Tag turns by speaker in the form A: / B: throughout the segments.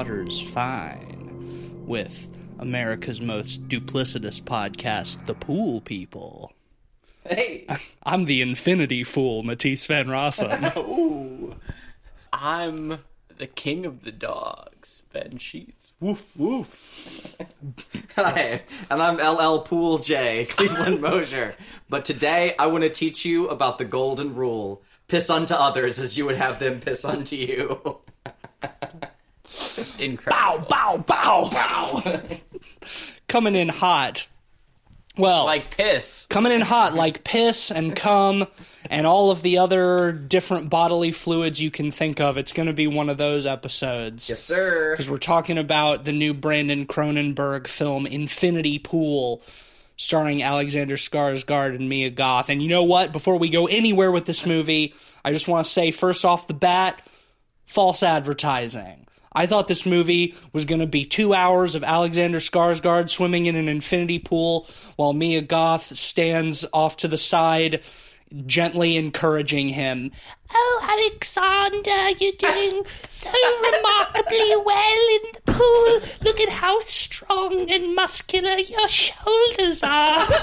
A: water's fine. With America's most duplicitous podcast, The Pool People.
B: Hey.
A: I'm the infinity fool, Matisse Van Rossum.
B: Ooh. I'm the king of the dogs, Ben Sheets. Woof woof.
C: Hi, and I'm LL Pool J, Cleveland Mosier. But today I want to teach you about the golden rule piss unto others as you would have them piss unto you.
B: Incredible.
A: bow, bow, bow. Bow. Coming in hot. Well,
B: Like piss.
A: coming in hot like piss and cum and all of the other different bodily fluids you can think of. It's going to be one of those episodes.
C: yes, sir.
A: because we're talking about the new Brandon Cronenberg film Infinity Pool, starring Alexander Skarsgård and Mia Goth. And you know what? Before we go anywhere with this movie, I just want to say first off the bat, false advertising. I thought this movie was going to be two hours of Alexander Skarsgård swimming in an infinity pool while Mia Goth stands off to the side, gently encouraging him. Oh, Alexander, you're doing so remarkably well in the pool. Look at how strong and muscular your shoulders are.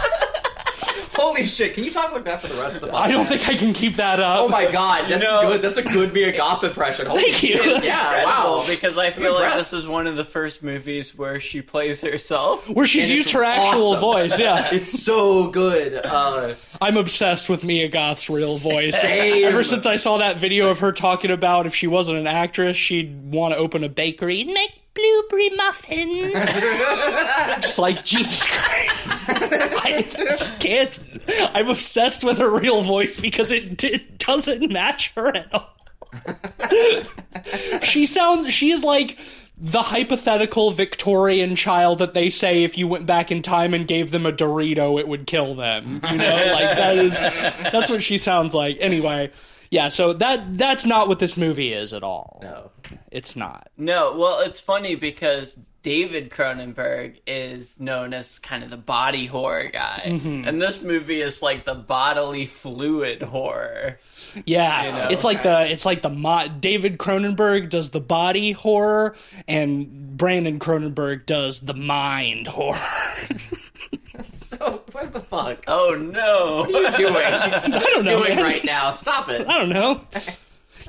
C: Holy shit, can you talk like that for the rest of the podcast?
A: I don't think I can keep that up.
C: Oh my god, that's
B: know-
C: good. That's a good Mia Goth impression. Holy
A: Thank you.
C: shit. Yeah, wow.
B: because I feel like
C: impressed.
B: this is one of the first movies where she plays herself.
A: Where she's
C: And
A: used her actual
C: awesome.
A: voice, yeah.
C: It's so good. Uh,
A: I'm obsessed with Mia Goth's real voice.
C: Same.
A: Ever since I saw that video of her talking about if she wasn't an actress, she'd want to open a bakery and make blueberry muffins. just like Jesus Christ. I just can't. I'm obsessed with her real voice because it, it doesn't match her at all. she sounds. She is like the hypothetical Victorian child that they say if you went back in time and gave them a Dorito, it would kill them. You know, like that is that's what she sounds like. Anyway, yeah. So that that's not what this movie is at all.
C: no.
A: It's not.
B: No, well, it's funny because David Cronenberg is known as kind of the body horror guy,
A: Mm-hmm.
B: and this movie is like the bodily fluid horror.
A: Yeah,
B: You know?
A: it's like the it's like the mo- David Cronenberg does the body horror, and Brandon Cronenberg does the mind horror.
C: So, what the fuck?
B: Oh no!
C: What are you doing?
A: I don't know.
C: doing
A: man.
C: right now? Stop it.
A: I don't know.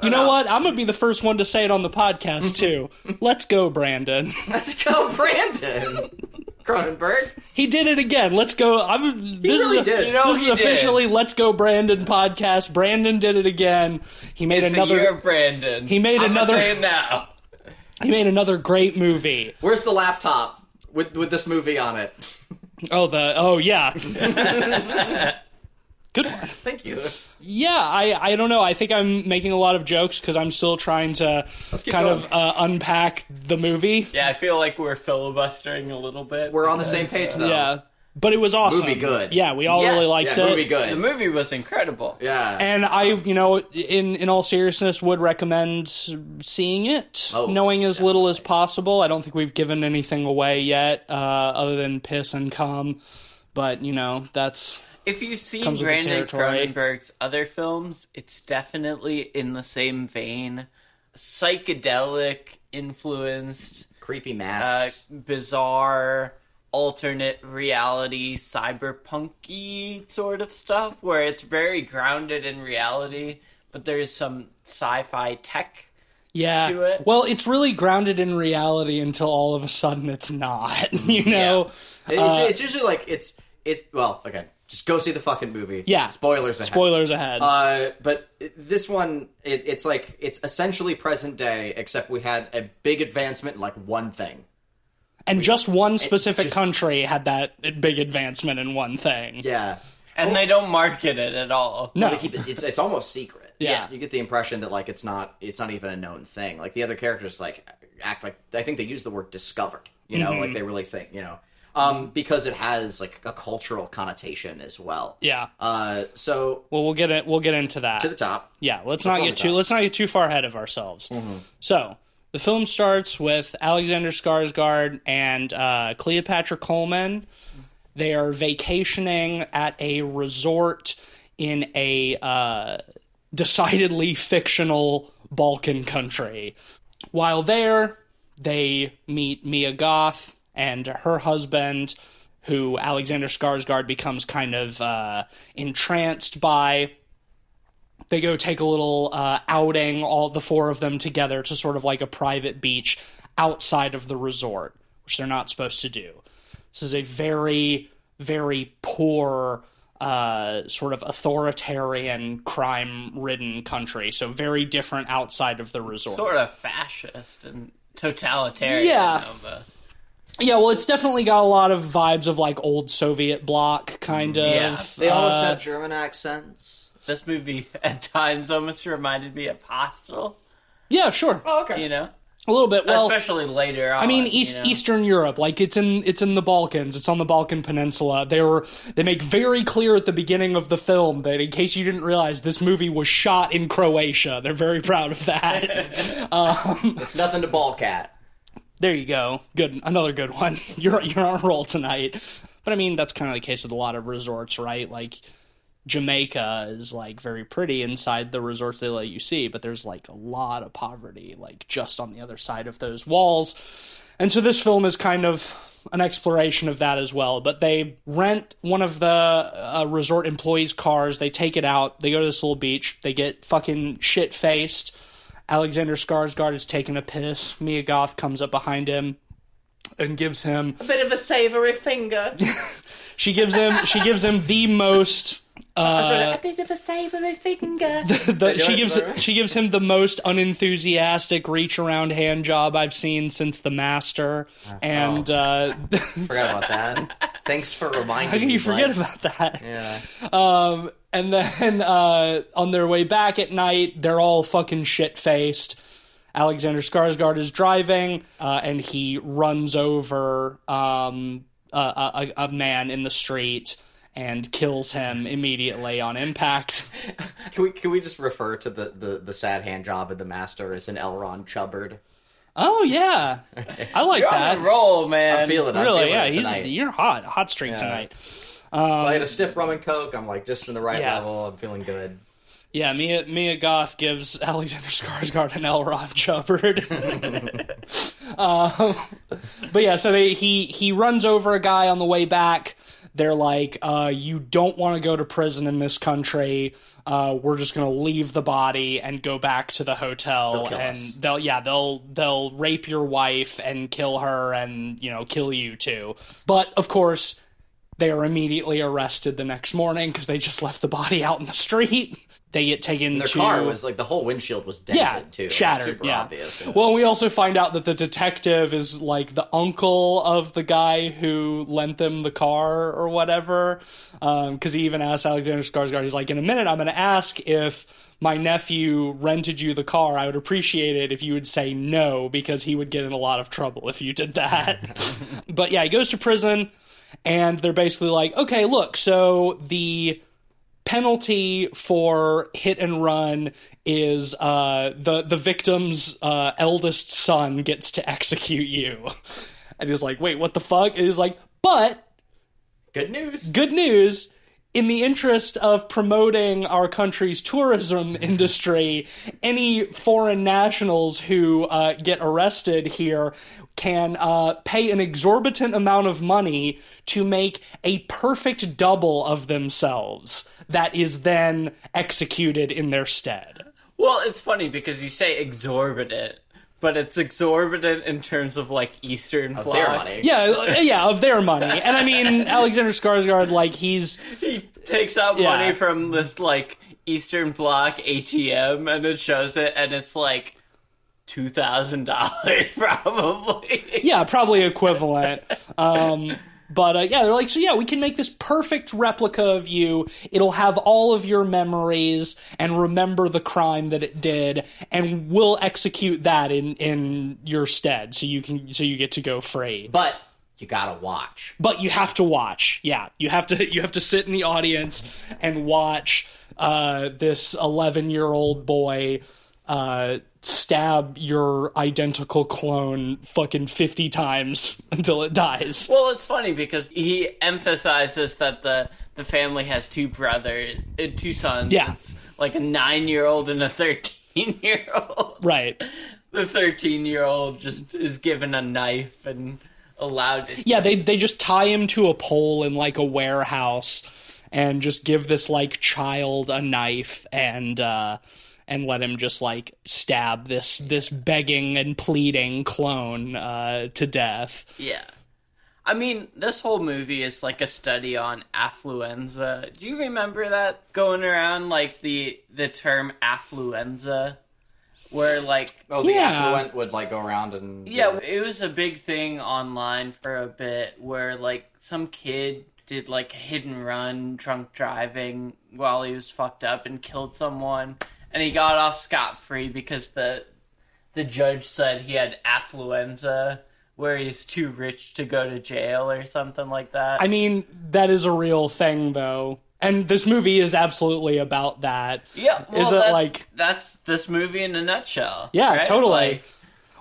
A: You know oh, what? I'm gonna be the first one to say it on the podcast too. Let's go, Brandon.
C: Let's go, Brandon. Cronenberg.
A: He did it again. Let's go. I'm. This
C: really
A: is a-
C: did.
B: You know
A: this
B: he
A: is officially Let's Go, Brandon podcast. Brandon did it again. He made
B: It's
A: another.
B: year of Brandon.
A: He made
B: I'm
A: another-
B: Say it now.
A: He made another great movie.
C: Where's the laptop with with this movie on it?
A: Oh the. Oh yeah. Good one.
C: Thank you.
A: Yeah, I, I don't know. I think I'm making a lot of jokes because I'm still trying to kind
C: going.
A: of uh, unpack the movie.
B: Yeah, I feel like we're filibustering a little bit.
C: We're on the same page though.
A: Yeah, but it was awesome.
C: Movie good.
A: Yeah, we all
B: Yes,
A: really liked
C: Yeah,
A: it.
C: movie good.
B: the movie was incredible.
C: Yeah.
A: And I, you know, in in all seriousness, would recommend seeing it,
C: Oh,
A: knowing as little as possible. I don't think we've given anything away yet, uh, other than piss and cum. But you know, that's
B: If you've seen
A: Comes with the
B: Brandon
A: territory.
B: Cronenberg's other films, it's definitely in the same vein. Psychedelic influenced,
C: Creepy
B: uh,
C: masks.
B: bizarre, alternate reality, cyberpunky sort of stuff, where it's very grounded in reality, but there's some sci fi tech.
A: yeah.
B: To it.
A: Well, it's really grounded in reality until all of a sudden it's not. You know.
C: It-
A: uh,
C: it's, it's usually like it's it. Well, okay, just go see the fucking movie.
A: Yeah.
C: Spoilers. Ahead.
A: Spoilers ahead.
C: Uh, but this one, it, it's like it's essentially present day, except we had a big advancement in like one thing.
A: And just one specific
C: just-
A: country had that big advancement in one thing.
C: Yeah.
B: And they don't market it at all.
A: No.
C: They keep it, it's it's almost secret.
A: Yeah.
C: You get the impression that like it's not it's not even a known thing. Like the other characters like act like I think they use the word discovered. You know,
A: Mm-hmm.
C: like they really think, you know. Um, because it has like a cultural connotation as well.
A: Yeah.
C: Uh, so
A: Well, we'll get it. We'll get into that.
C: to the top.
A: Yeah, let's not get too
C: top.
A: let's not get too far ahead of ourselves. So the film starts with Alexander Skarsgård and uh, Cleopatra Coleman. They are vacationing at a resort in a uh, decidedly fictional Balkan country. while there, they meet Mia Goth and her husband, who Alexander Skarsgård becomes kind of uh, entranced by. They go take a little uh, outing, all the four of them together, to sort of like a private beach outside of the resort, which they're not supposed to do. This is a very, very poor, uh, sort of authoritarian, crime ridden country. So, very different outside of the resort.
B: Sort of fascist and totalitarian.
A: Yeah.
B: almost.
A: Yeah, well, it's definitely got a lot of vibes of like old Soviet bloc kind of.
B: Yeah.
C: They almost
A: uh,
C: have German accents.
B: This movie at times almost reminded me of Hostel.
A: Yeah, sure,
C: Oh, okay.
B: You know,
A: a little bit. Well,
B: especially later on.
A: I mean,
B: you
A: East
B: know?
A: Eastern Europe, like it's in it's in the Balkans. It's on the Balkan Peninsula. They were they make very clear at the beginning of the film that in case you didn't realize, this movie was shot in Croatia. They're very proud of that.
C: Um, it's nothing to ball cat.
A: there you go. Good, another good one. You're you're on a roll tonight. But I mean, that's kind of the case with a lot of resorts, right? Like Jamaica is like very pretty inside the resorts they let you see, but there's like a lot of poverty, like just on the other side of those walls. And so this film is kind of an exploration of that as well. But they rent one of the uh, resort employees' cars, they take it out, they go to this little beach, they get fucking shit faced. Alexander Skarsgård is taking a piss. Mia Goth comes up behind him and gives him
C: A bit of a savoury finger.
A: she gives him she gives him the most uh,
C: a bit of a savoury finger.
A: the,
C: do
A: she gives
C: for
A: she gives him the most unenthusiastic reach around hand job I've seen since the master and uh
C: Forgot about that. Thanks for reminding me.
A: how can
C: me.
A: you forget
C: bud.
A: about that
C: Yeah.
A: um and then uh on their way back at night they're all fucking shit faced Alexander Skarsgård is driving uh and he runs over um a, a, a man in the street and kills him immediately on impact.
C: Can we can we just refer to the, the, the sad hand job of the master as an L. Ron Chubbard?
A: Oh yeah, I like
B: You're
A: that.
B: on the roll, man.
C: I'm feeling. I'm
A: really,
C: feeling
A: yeah,
C: it
A: he's you're hot, hot streak tonight.
C: I had a stiff rum and coke. I'm like just in the right
A: Yeah.
C: level. I'm feeling good.
A: Yeah, Mia Mia Goth gives Alexander Skarsgård an L. Ron Chubbard. um, but yeah, so they, he he runs over a guy on the way back. They're like, uh, "You don't want to go to prison in this country. Uh, we're just gonna leave the body and go back to the hotel,
C: They'll
A: and
C: us.
A: they'll yeah they'll they'll rape your wife and kill her and you know kill you too. But of course." They are immediately arrested the next morning because they just left the body out in the street. They get taken
C: Their
A: to
C: car was like the whole windshield was dented
A: yeah,
C: too.
A: Shattered.
C: Super
A: yeah.
C: obvious.
A: Well, we also find out that the detective is like the uncle of the guy who lent them the car or whatever. Um, because he even asked Alexander Skarsgård, he's like, "In a minute, I'm going to ask if." My nephew rented you the car. I would appreciate it if you would say no because he would get in a lot of trouble if you did that. but yeah, he goes to prison and they're basically like, okay, look, so the penalty for hit and run is uh, the the victim's uh, eldest son gets to execute you. And he's like, wait, what the fuck? And he's like, but
C: Good news.
A: good news. In the interest of promoting our country's tourism industry, any foreign nationals who uh, get arrested here can uh, pay an exorbitant amount of money to make a perfect double of themselves that is then executed in their stead.
B: Well, it's funny because you say exorbitant, but it's exorbitant in terms of like Eastern
C: Of
B: Bloc.
C: their money.
A: Yeah, uh, yeah, of their money. And I mean, Alexander Skarsgård, like, he's
B: He takes out
A: Yeah.
B: money from this like Eastern Bloc ATM and it shows it, and it's like two thousand dollars probably.
A: yeah, probably equivalent. Um, but uh, yeah, they're like, so yeah, we can make this perfect replica of you. It'll have all of your memories and remember the crime that it did, and we'll execute that in in your stead, so you can so you get to go free.
C: But you gotta watch.
A: But you have to watch. Yeah, you have to you have to sit in the audience and watch uh, this eleven year old boy. Uh, stab your identical clone fucking 50 times until it dies.
B: Well, it's funny because he emphasizes that the the family has two brothers, uh, two sons.
A: Yeah.
B: It's like a nine year old and a thirteen year old.
A: Right.
B: the 13 year old just is given a knife and allowed to.
A: Yeah, they they just tie him to a pole in like a warehouse and just give this like child a knife and uh and let him just like stab this this begging and pleading clone uh to death.
B: Yeah. I mean, this whole movie is like a study on affluenza. Do you remember that going around like the the term affluenza? Where like
C: Oh, the
A: Yeah.
C: affluent would like go around and
B: Yeah, it was a big thing online for a bit where like some kid did like a hit and run drunk driving while he was fucked up and killed someone and he got off scot free because the the judge said he had affluenza where he's too rich to go to jail or something like that.
A: I mean, that is a real thing though. And this movie is absolutely about that.
B: yeah, well,
A: is it
B: that-
A: like
B: that's this movie in a nutshell.
A: Yeah,
B: right?
A: totally.
B: Like,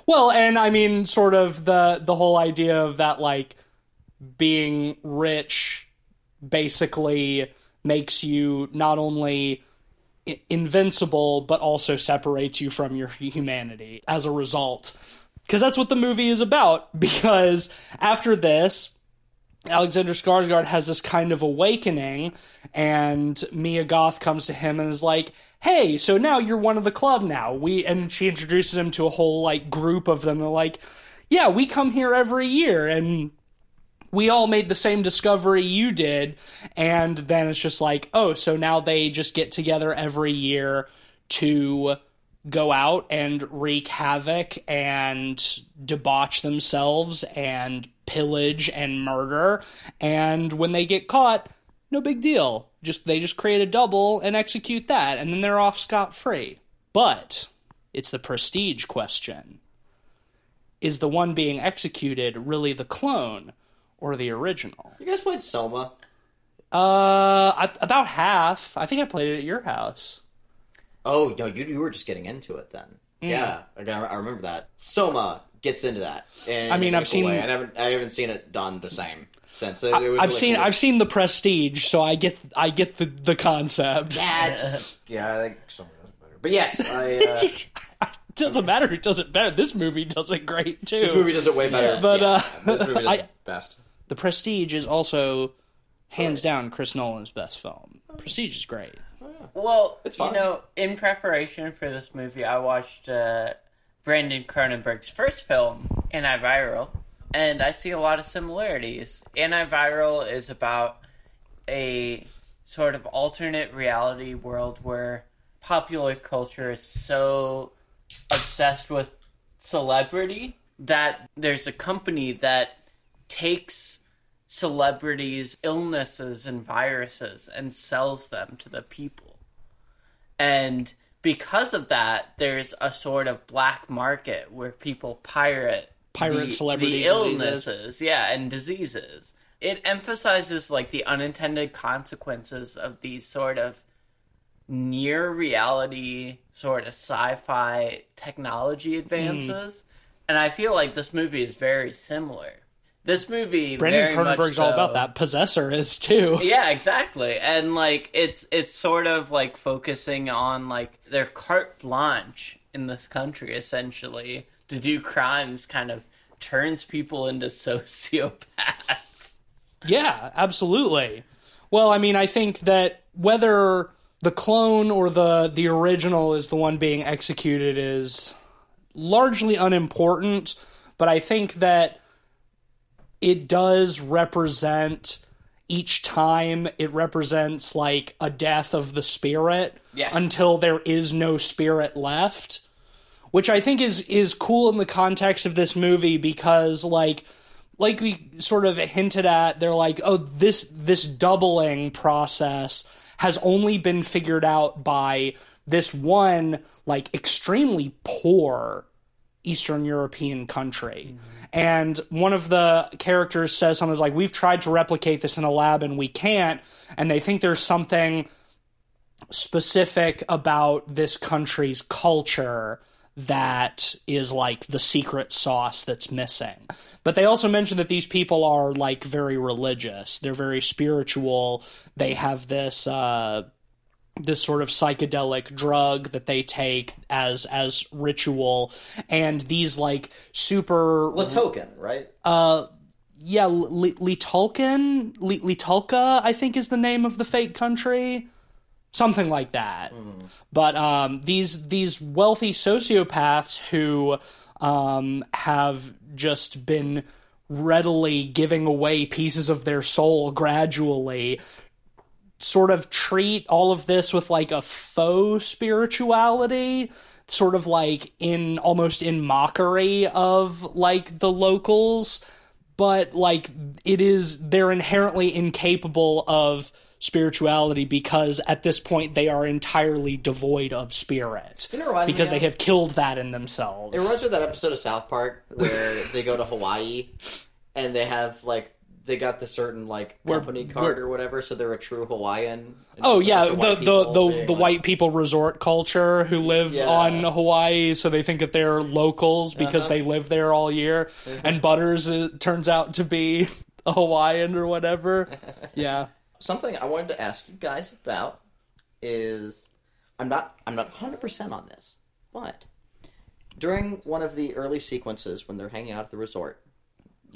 A: Well, and I mean, sort of the the whole idea of that, like being rich, basically makes you not only invincible, but also separates you from your humanity as a result. Because that's what the movie is about. Because after this, Alexander Skarsgård has this kind of awakening, and Mia Goth comes to him and is like, "Hey, so now you're one of the club now." We and she introduces him to a whole like group of them. They're like, "Yeah, we come here every year, and we all made the same discovery you did." And then it's just like, "Oh, so now they just get together every year to." go out and wreak havoc and debauch themselves and pillage and murder and when they get caught no big deal just they just create a double and execute that and then they're off scot free but it's the prestige question is the one being executed really the clone or the original
C: You guys played Soma?
A: uh I, about half i think i played it at your house
C: Oh no, you you were just getting into it then.
A: Mm.
C: Yeah, I, I remember that. Soma gets into that. in
A: I mean,
C: a
A: I've
C: cool
A: seen-
C: way. I haven't I haven't seen it done the same since. It, it was
A: I've
C: really
A: seen
C: cool.
A: I've seen the Prestige, so I get I get the the concept.
C: Yeah, it's, yeah, I think Soma does better. But yes, I, uh,
A: It doesn't matter who does it better. This movie does it great too.
C: this movie does it way better.
A: But,
C: Yeah,
A: uh,
C: this movie does
A: I-
C: it best.
A: The Prestige is also hands down Chris Nolan's best film. Prestige is great.
B: Well,
C: It's
B: you
C: fine.
B: know, in preparation for this movie, I watched uh, Brandon Cronenberg's first film, Antiviral, and I see a lot of similarities. Antiviral is about a sort of alternate reality world where popular culture is so obsessed with celebrity that there's a company that takes celebrities' illnesses and viruses and sells them to the people. And because of that, there's a sort of black market where people pirate
A: Pirate
B: the,
A: celebrity
B: the
A: diseases.
B: illnesses, yeah, and diseases. It emphasizes like the unintended consequences of these sort of near reality sort of sci-fi technology hmm. advances. And I feel like this movie is very similar. This movie
A: Brandon Cronenberg's all about that. Possessor is too.
B: yeah, exactly. And like it's it's sort of like focusing on like their carte blanche in this country essentially to do crimes kind of turns people into sociopaths.
A: Yeah, absolutely. Well, I mean, I think that whether the clone or the the original is the one being executed is largely unimportant, but I think that it does represent each time it represents like a death of the spirit
C: Yes.
A: until there is no spirit left which I think is is cool in the context of this movie because like like we sort of hinted at they're like oh this this doubling process has only been figured out by this one like extremely poor Eastern European country. And one of the characters says something like, We've tried to replicate this in a lab and we can't. And they think there's something specific about this country's culture that is like the secret sauce that's missing. But they also mention that these people are like very religious. They're very spiritual. They have this uh this sort of psychedelic drug that they take as as ritual. And these like super
C: Latoken, right?
A: Uh yeah Li- Litulkin Li- Litulka I think is the name of the fake country? Something like that. But um these these wealthy sociopaths who um have just been readily giving away pieces of their soul gradually sort of treat all of this with like a faux spirituality sort of like in almost in mockery of like the locals. But like it is they're inherently incapable of spirituality because at this point they are entirely devoid of spirit
C: You know what reminded me
A: because they have killed that in themselves.
C: It reminds me of that episode of South Park where they go to Hawaii and they have like they got the certain like company card
A: where-
C: or whatever, so they're a true Hawaiian.
A: Oh yeah, the
C: white
A: the
C: people
A: the,
C: being
A: the
C: like-
A: white people resort culture who live
C: Yeah.
A: on Hawaii, so they think that they're locals because
C: Uh-huh.
A: they live there all year. And Butters uh, turns out to be a Hawaiian or whatever. Yeah,
C: Something I wanted to ask you guys about is I'm not I'm not 100 percent on this, but during one of the early sequences when they're hanging out at the resort,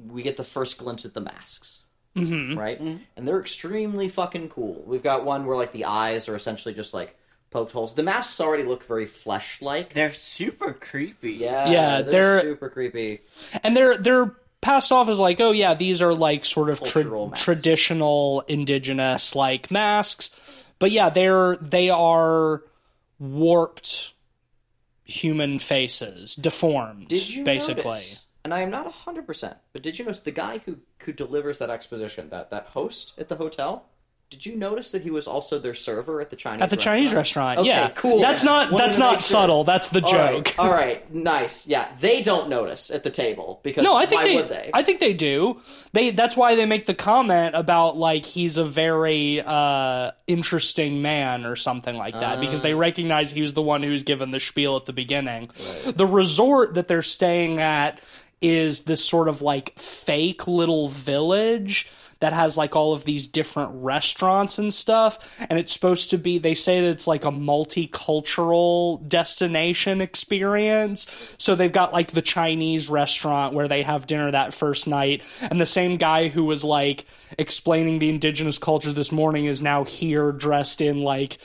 C: we get the first glimpse at the masks. Mm-hmm. Right? And they're extremely fucking cool. We've got one where like the eyes are essentially just like poked holes. The masks already look very flesh like.
B: They're super creepy.
C: Yeah,
A: Yeah,
C: they're,
A: they're-
C: super creepy.
A: and they're they're passed off as like, oh yeah, these are like sort of tra- traditional indigenous like masks. But yeah, they're they are warped human faces, deformed,
C: Did you
A: basically.
C: notice? And I am not hundred percent, but did you notice the guy who who delivers that exposition, that that host at the hotel? Did you notice that he was also their server at the Chinese
A: At the Chinese restaurant,
C: Okay,
A: yeah,
C: cool.
A: That's not
C: Wanted
A: that's not
C: sure.
A: subtle. That's the
C: All right,
A: joke.
C: all right, nice. Yeah, they don't notice at the table because
A: No, I think
C: why
A: they,
C: would they?
A: I think they do. They that's why they make the comment about like he's a very uh, interesting man or something like that because
C: Uh.
A: they recognize he was the one who's given the spiel at the beginning. The resort that they're staying at is this sort of like fake little village that has like all of these different restaurants and stuff and it's supposed to be they say that it's like a multicultural destination experience. So they've got like the chinese restaurant where they have dinner that first night and the same guy who was like explaining the indigenous cultures this morning is now here dressed in like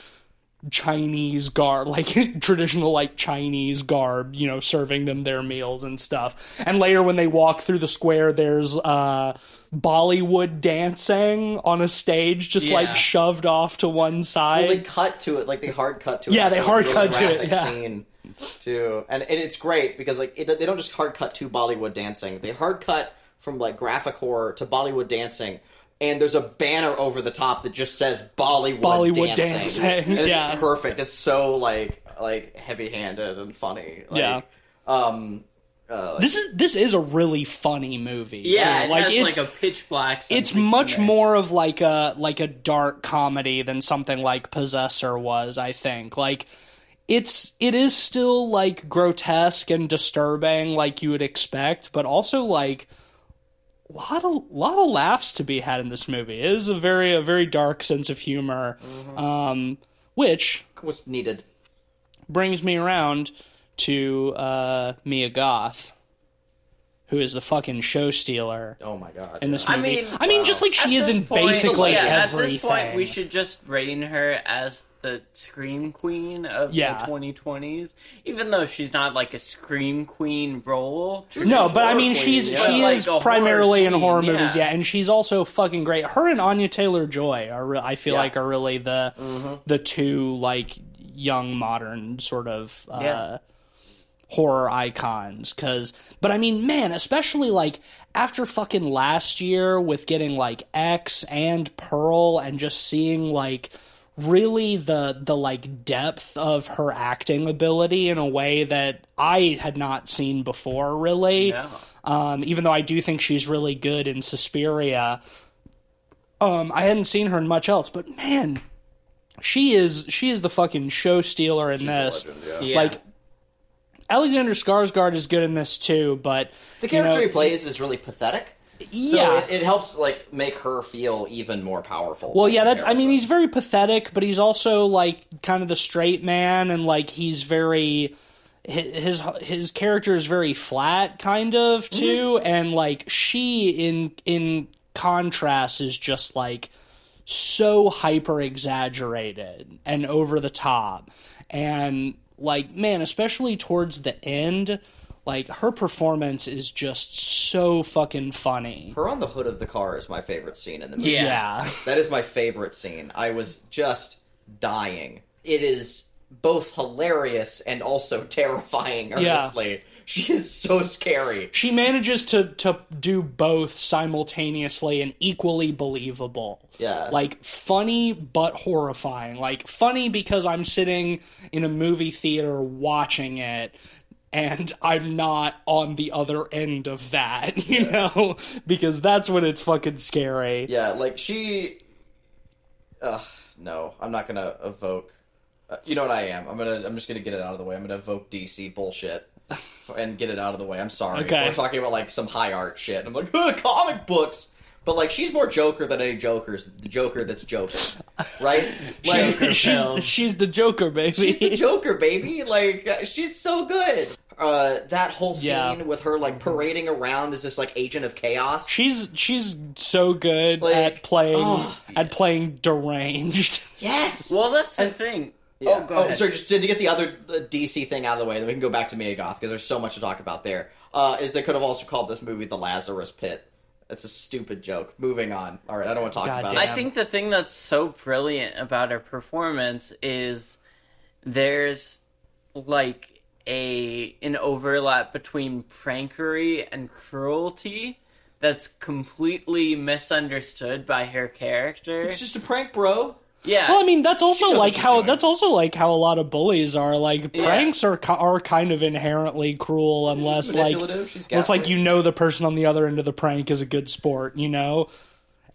A: Chinese garb, like traditional like Chinese garb, you know, serving them their meals and stuff. And later when they walk through the square, there's uh Bollywood dancing on a stage, just
B: Yeah.
A: like shoved off to one side.
C: well, they cut to it, like they hard cut to it.
A: Yeah,
C: like
A: they hard
C: really
A: cut to it, yeah.
C: Scene too, and, and it's great because like it, they don't just hard cut to Bollywood dancing. They hard cut from like graphic horror to Bollywood dancing. And there's a banner over the top that just says Bollywood,
A: Bollywood
C: dancing.
A: dancing,
C: And it's
A: yeah.
C: perfect. It's so like like heavy handed and funny. Like,
A: Yeah.
C: Um. Uh, like,
A: this is this is a really funny movie.
B: Yeah, it
A: like it's
B: like a pitch black.
A: it's much more of like a like a dark comedy than something like Possessor was, I think. Like it's it is still like grotesque and disturbing like you would expect, but also like lot of lot of laughs to be had in this movie. It is a very a very dark sense of humor. Um which
C: was needed.
A: brings me around to uh Mia Goth, who is the fucking show stealer
C: Oh my god.
A: in this
C: yeah.
A: movie.
B: I mean,
A: I mean,
C: wow.
A: just like she
B: At
A: is
B: this
A: in
B: point-
A: basically
B: yeah,
A: everything.
B: At this point, we should just reign her as the scream queen of
A: Yeah.
B: the 2020s, even though she's not like a scream queen role.
A: No, but I mean,
C: queen,
A: she's
C: yeah.
A: she
B: Like
A: is
B: horror
A: primarily in
B: queen,
A: horror movies,
B: yeah.
A: yeah, and she's also fucking great. Her and Anya Taylor Joy are, re- I feel like, are really the the two like young modern sort of uh, horror icons. Cause, but I mean, man, especially like after fucking last year with getting like X and Pearl, and just seeing like really the the like depth of her acting ability in a way that I had not seen before really
B: No.
A: um, even though I do think she's really good in Suspiria. Um, I hadn't seen her in much else, but man, she is she is the fucking show stealer in this.
B: Yeah.
A: Like Alexander Skarsgård is good in this too, but
C: The
A: you know,
C: character he plays is really pathetic.
A: Yeah.
C: it, it helps like make her feel even more powerful.
A: Well, yeah, that's. I mean, he's very pathetic, but he's also like kind of the straight man, and like he's very his his character is very flat, kind of mm-hmm. too, and like she in in contrast is just like so hyper exaggerated and over the top, and like man, especially towards the end. Like her performance is just so fucking funny.
C: her on the hood of the car is my favorite scene in the movie.
B: Yeah.
A: yeah.
C: That is my favorite scene. I was just dying. It is both hilarious and also terrifying,
A: Yeah.
C: honestly. She is so scary.
A: she manages to to do both simultaneously and equally believable.
C: Yeah.
A: Like funny but horrifying. Like funny because I'm sitting in a movie theater watching it and I'm not on the other end of that, you know, because that's when it's fucking scary.
C: Yeah, like she. Ugh, no, I'm not gonna evoke. Uh, you know what I am? I'm gonna. I'm just gonna get it out of the way. I'm gonna evoke DC bullshit and get it out of the way. I'm sorry.
A: Okay.
C: We're talking about like some high art shit. And I'm like, comic books. But like, she's more Joker than any Joker's the Joker that's Joker, right? Like,
B: Joker
A: she's she's the Joker, baby.
C: she's the Joker, baby. Like, uh, she's so good. Uh, that whole scene
A: Yeah.
C: with her like parading around as this like agent of chaos.
A: She's she's so good
C: Like,
A: at playing
C: oh.
A: at playing deranged.
C: Yes.
B: Well, that's the
C: And-
B: thing.
C: Yeah.
B: Oh, go ahead.
C: sorry, just to get the other the DC thing out of the way, then we can go back to Mia Goth because there's so much to talk about there. Uh, is they could have also called this movie the Lazarus Pit. That's a stupid joke. Moving on. All right, I don't want to talk
A: God
C: about
A: damn.
C: it.
B: I think the thing that's so brilliant about her performance is there's like a an overlap between prankery and cruelty that's completely misunderstood by her character.
C: It's just a prank, bro.
B: Yeah.
A: Well, I mean, that's also like how
C: doing.
A: that's also like how a lot of bullies are. Like
B: Yeah.
A: pranks are are kind of inherently cruel unless like unless like you know the person on the other end of the prank is a good sport, you know.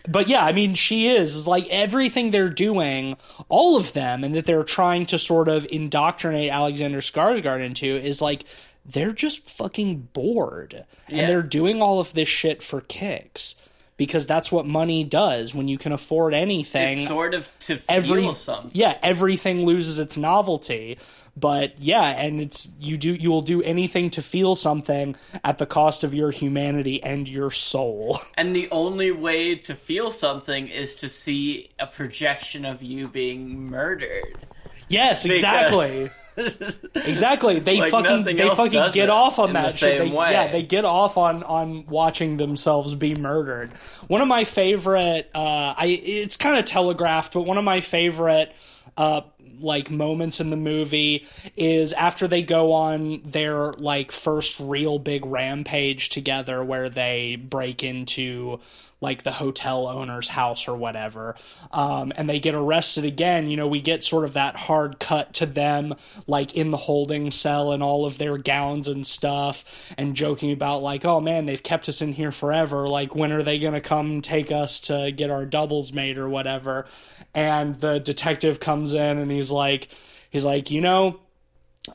A: But yeah, I mean, she is like everything they're doing, all of them, and that they're trying to sort of indoctrinate Alexander Skarsgård into is like they're just fucking bored,
B: Yeah.
A: and they're doing all of this shit for kicks because that's what money does when you can afford anything
B: it's sort of to feel
A: every
B: something.
A: yeah everything loses its novelty but yeah and it's you do you will do anything to feel something at the cost of your humanity and your soul
B: And the only way to feel something is to see a projection of you being murdered.
A: yes exactly exactly. They
B: Like
A: fucking they fucking get off on that
B: the
A: shit. they, yeah they get off on on watching themselves be murdered. One of my favorite uh i it's kind of telegraphed but one of my favorite uh like moments in the movie is after they go on their like first real big rampage together where they break into like the hotel owner's house or whatever. Um, and they get arrested again. You know we get sort of that hard cut to them like in the holding cell and all of their gowns and stuff and joking about like oh man they've kept us in here forever. Like when are they going to come take us to get our doubles made or whatever? And the detective comes in and he's like he's like you know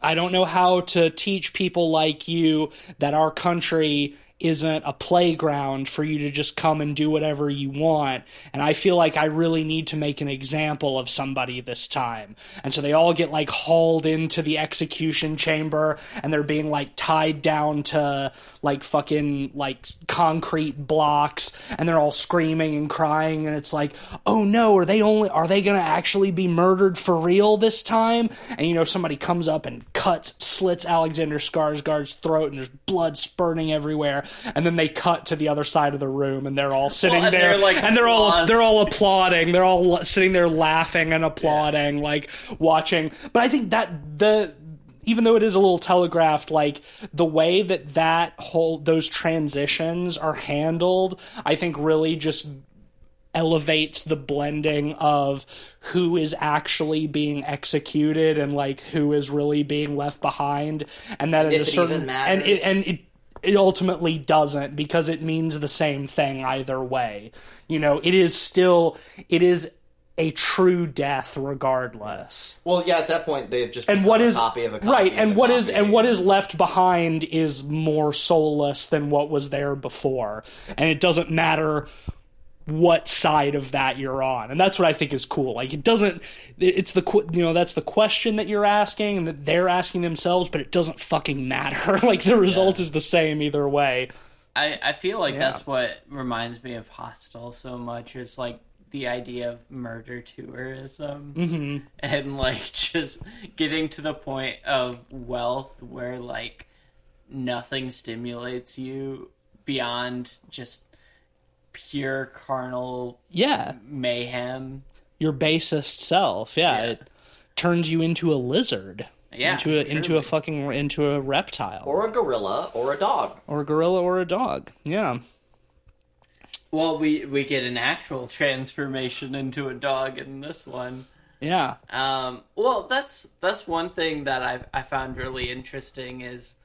A: I don't know how to teach people like you that our country isn't a playground for you to just come and do whatever you want. And I feel like I really need to make an example of somebody this time. And so they all get like hauled into the execution chamber and they're being like tied down to like fucking like concrete blocks and they're all screaming and crying and it's like, "Oh no, are they only are they going to actually be murdered for real this time?" And you know somebody comes up and cuts slits Alexander Skarsgård's throat and there's blood spurting everywhere and then they cut to the other side of the room and they're all sitting
B: and
A: there
B: they're, like,
A: and they're all they're all applauding. They're all sitting there laughing and applauding like watching. But I think that the even though it is a little telegraphed like the way that that whole those transitions are handled i think really just elevates the blending of who is actually being executed and like who is really being left behind and that at a certain and it and it it ultimately doesn't because it means the same thing either way. You know it is still it is a true death regardless.
C: Well, yeah, at that point they've just
A: And what
C: a
A: is
C: copy of a copy
A: right, and what is and what is left behind is more soulless than what was there before, and it doesn't matter what side of that you're on, and that's what I think is cool. Like it doesn't, it's the you know that's the question that you're asking and that they're asking themselves, but it doesn't fucking matter. like the result is the same either way.
B: I, I feel like
A: Yeah.
B: that's what reminds me of Hostel so much is like the idea of murder tourism
A: Mm-hmm.
B: and like just getting to the point of wealth where like nothing stimulates you beyond just pure carnal
A: Yeah,
B: mayhem.
A: your basest self. Yeah,
B: Yeah.
A: it turns you into a lizard.
B: Yeah,
A: into a into
B: truly.
A: a fucking into a reptile
C: or a gorilla or a dog.
A: or a gorilla or a dog. Yeah.
B: Well, we we get an actual transformation into a dog in this one.
A: Yeah.
B: Um, well, that's that's one thing that I I found really interesting is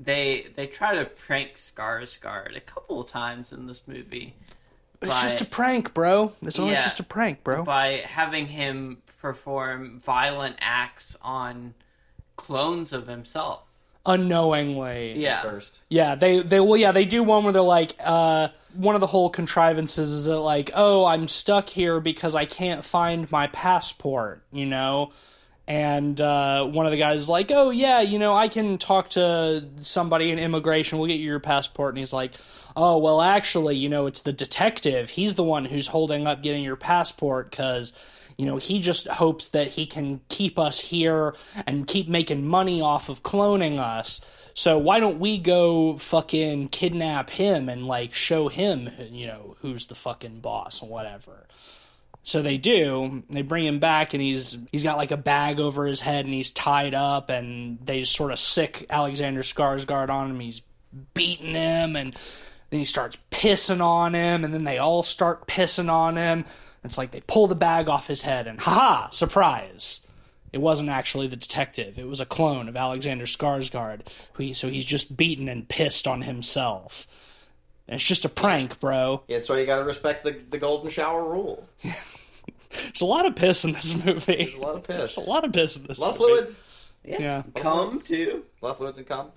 B: they they try to prank Scar Skarsgård a couple of times in this movie
A: It's just a prank, bro. It's always
B: Yeah.
A: just a prank, bro.
B: by having him perform violent acts on clones of himself.
A: Unknowingly.
B: Yeah,
C: First,
A: Yeah, they they well yeah, they do one where they're like uh one of the whole contrivances is that like, "Oh, I'm stuck here because I can't find my passport," you know? And uh, one of the guys is like, "Oh yeah, you know, I can talk to somebody in immigration. We'll get you your passport." And he's like, "Oh well, actually, you know, it's the detective. He's the one who's holding up getting your passport because." You know, he just hopes that he can keep us here and keep making money off of cloning us. So why don't we go fucking kidnap him and like show him, you know, who's the fucking boss or whatever. So they do. They bring him back, and he's he's got like a bag over his head, and he's tied up, and they sort of sic Alexander Skarsgård on him. He's beating him, and then he starts pissing on him, and then they all start pissing on him. It's like they pull the bag off his head, and haha, surprise! It wasn't actually the detective. It was a clone of Alexander Skarsgård. Who he, so he's just beaten and pissed on himself. And it's just a prank, bro.
C: yeah, that's why you got to respect the the golden shower rule.
A: There's a lot of piss in this movie.
C: There's a lot of piss,
A: There's a lot of piss in this
C: a lot of
A: movie.
C: fluid,
A: Yeah.
B: come too.
C: a lot of fluids and cum.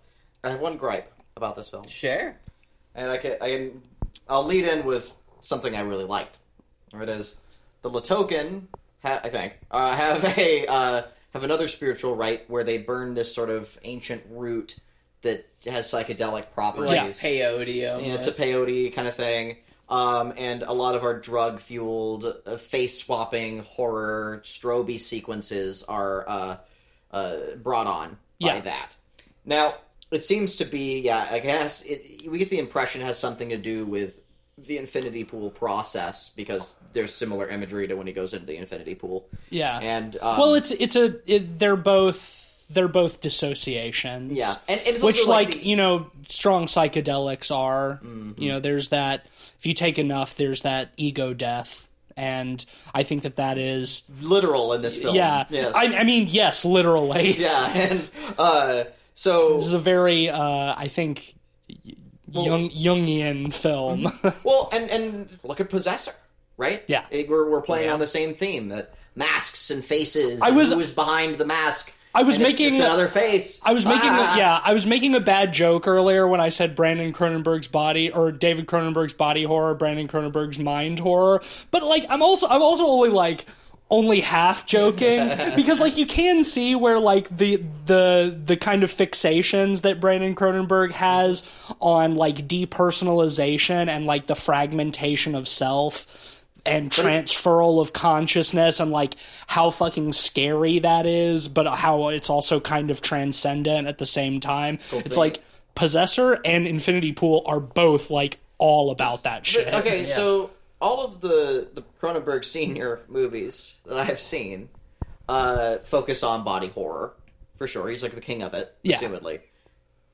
C: I have one gripe about this film,
B: Sure.
C: And I can I can I'll lead in with something I really liked. It is the Latoken, ha- I think, uh, have a uh, have another spiritual rite where they burn this sort of ancient root that has psychedelic properties.
B: Like peyote.
C: Yeah, it's a peyote kind of thing. Um, and a lot of our drug fueled, uh, face swapping horror strobe sequences are uh, uh, brought on by
A: Yeah.
C: that. Now, it seems to be, yeah, I guess it, we get the impression it has something to do with the infinity pool process because there's similar imagery to when he goes into the infinity pool.
A: Yeah.
C: And um,
A: well, it's it's a it, they're both they're both dissociations.
C: yeah, and, and it's
A: Which,
C: also
A: like,
C: the-
A: you know, strong psychedelics are.
C: Mm-hmm.
A: You know, there's that. If you take enough, there's that ego death, and I think that that is.
C: literal in this film.
A: Yeah.
C: yes.
A: I, I mean, yes, literally.
C: yeah, and uh, so
A: This is a very, uh, I think, y- young Jungian film.
C: Well, and and look at Possessor, right?
A: Yeah.
C: It- we're we're playing
A: Yeah.
C: on the same theme that masks and faces.
A: I was-
C: who is behind the mask.
A: I was
C: and it's
A: making-
C: just another face.
A: I was making
C: Ah.
A: a, yeah, I was making a bad joke earlier when I said Brandon Cronenberg's body or David Cronenberg's body horror, Brandon Cronenberg's mind horror. But like I'm also I'm also only like only half joking because like you can see where like the the the kind of fixations that Brandon Cronenberg has on like depersonalization and like the fragmentation of self and transferal of consciousness and like how fucking scary that is, but how it's also kind of transcendent at the same time. it's like Possessor and Infinity Pool are both like all about that shit.
C: Okay, so all of the the Cronenberg senior movies that I've seen uh, focus on body horror for sure. He's like the king of it,
A: Yeah.
C: presumably.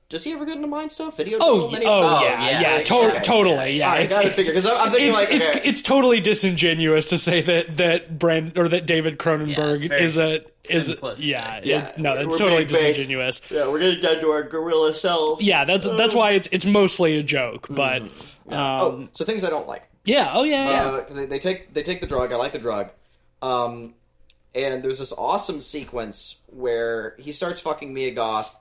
C: Does he ever get into mind stuff? Video?
A: Oh,
C: Devil,
A: yeah,
C: many
A: oh
C: times?
A: yeah,
B: yeah,
A: yeah,
B: like,
A: to-
B: okay,
A: totally, yeah.
C: I
A: It's-
C: gotta
A: it's-
C: figure because I'm, I'm thinking
A: it's,
C: like
A: it's,
C: okay,
A: it's totally disingenuous to say that that Brand or that David Cronenberg
B: it's very
A: is a is a, yeah
C: Yeah,
A: it- no that's
C: we're
A: totally
C: being based-
A: disingenuous
C: yeah, we're getting down to our gorilla selves.
A: yeah that's that's why it's it's mostly a joke but
C: oh,
A: um,
C: so things I don't like.
A: Yeah oh yeah yeah
C: because they, they take they take the drug. I like the drug. Um, and there's this awesome sequence where he starts fucking Mia Goth,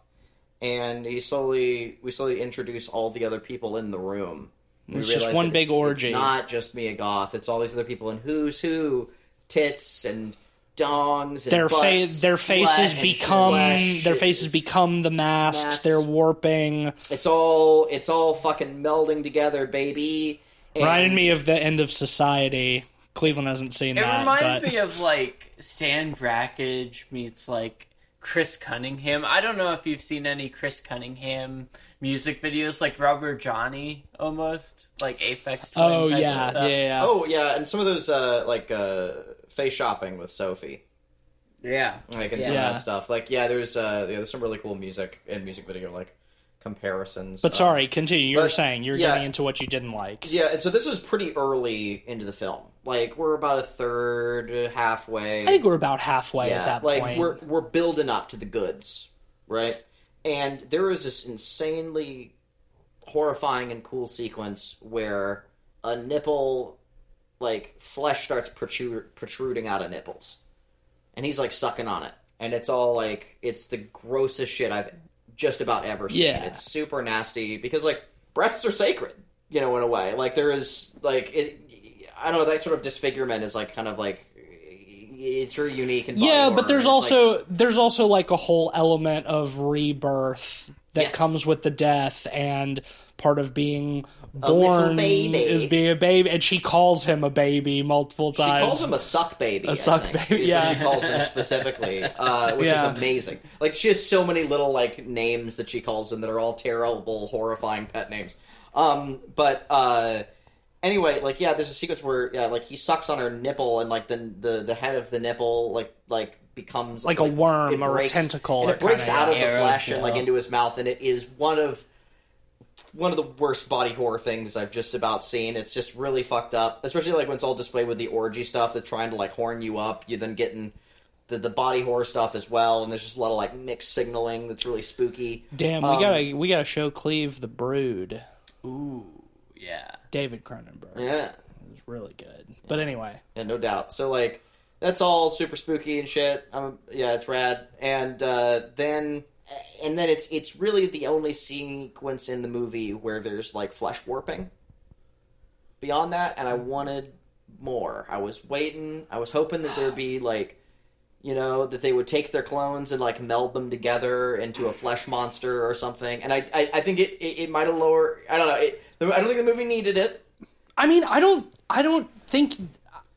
C: and he slowly we slowly introduce all the other people in the room. We
A: It's just one big
C: it's-
A: orgy.
C: It's not just Mia Goth; it's all these other people in Who's Who, tits and dongs. And
A: their
C: butts,
A: their faces become their faces become the masks,
C: Masks.
A: they're warping
C: It's all it's all fucking melding together, baby. And
A: reminded me of the end of society cleveland hasn't seen
B: It
A: that
B: reminds
A: but
B: me of like Stan Brakhage meets like Chris Cunningham. I don't know if you've seen any Chris Cunningham music videos, like Rubber Johnny, almost like Aphex Twin.
A: oh
B: type
A: yeah, yeah
B: stuff.
A: yeah
C: Oh yeah, and some of those uh, like uh, Faceshopping with Sophie,
B: yeah.
C: like and some of that stuff. Like yeah, there's uh, yeah, there's some really cool music and music video like comparisons.
A: but
C: Um,
A: sorry continue you were
C: but,
A: saying you're
C: yeah.
A: getting into what you didn't like
C: Yeah, and so this is pretty early into the film. Like we're about a third, halfway.
A: i think we're about halfway
C: yeah,
A: at that
C: like
A: point
C: we're we're building up to the goods, right? And there is this insanely horrifying and cool sequence where a nipple, like flesh, starts protrude, protruding out of nipples, and he's like sucking on it, and it's all like it's the grossest shit I've just about ever seen.
A: Yeah.
C: It's super nasty because like breasts are sacred, you know, in a way. Like there is like it. I don't know that sort of disfigurement is like kind of like it's very unique and
A: yeah but there's.
C: It's like-
A: also there's also like a whole element of rebirth that
C: Yes.
A: comes with the death and part of being
C: A
A: born
C: baby.
A: is being a baby and she calls him a baby multiple times She
C: calls him a suck baby. I
A: suck
C: think,
A: baby, yeah.
C: she calls him specifically, uh, which
A: Yeah.
C: is amazing. Like she has so many little like names that she calls him that are all terrible, horrifying pet names. Um, but uh, anyway, like yeah, there's a sequence where yeah, like he sucks on her nipple and like the the the head of the nipple like like becomes
A: Like a worm
C: it
A: or a tentacle
C: and it breaks out of the flesh and like into his mouth, and it is one of one of the worst body horror things I've just about seen. It's just really fucked up, especially like when it's all displayed with the orgy stuff that's trying to like horn you up. You then getting the the body horror stuff as well, and there's just a lot of like mixed signaling that's really spooky.
A: damn
C: Um,
A: we gotta we gotta show cleve the brood
B: Ooh, yeah.
A: david cronenberg
C: Yeah,
A: it was really good but anyway
C: yeah, no doubt. So like that's all super spooky and shit. Um, yeah, it's rad. And uh, then and then it's it's really the only sequence in the movie where there's like flesh warping. Beyond that, and I wanted more. I was waiting. I was hoping that there'd be like, you know, that they would take their clones and like meld them together into a flesh monster or something. And I I, I think it it, it might have lower. I don't know. It, I don't think the movie needed it.
A: I mean, I don't, I don't think,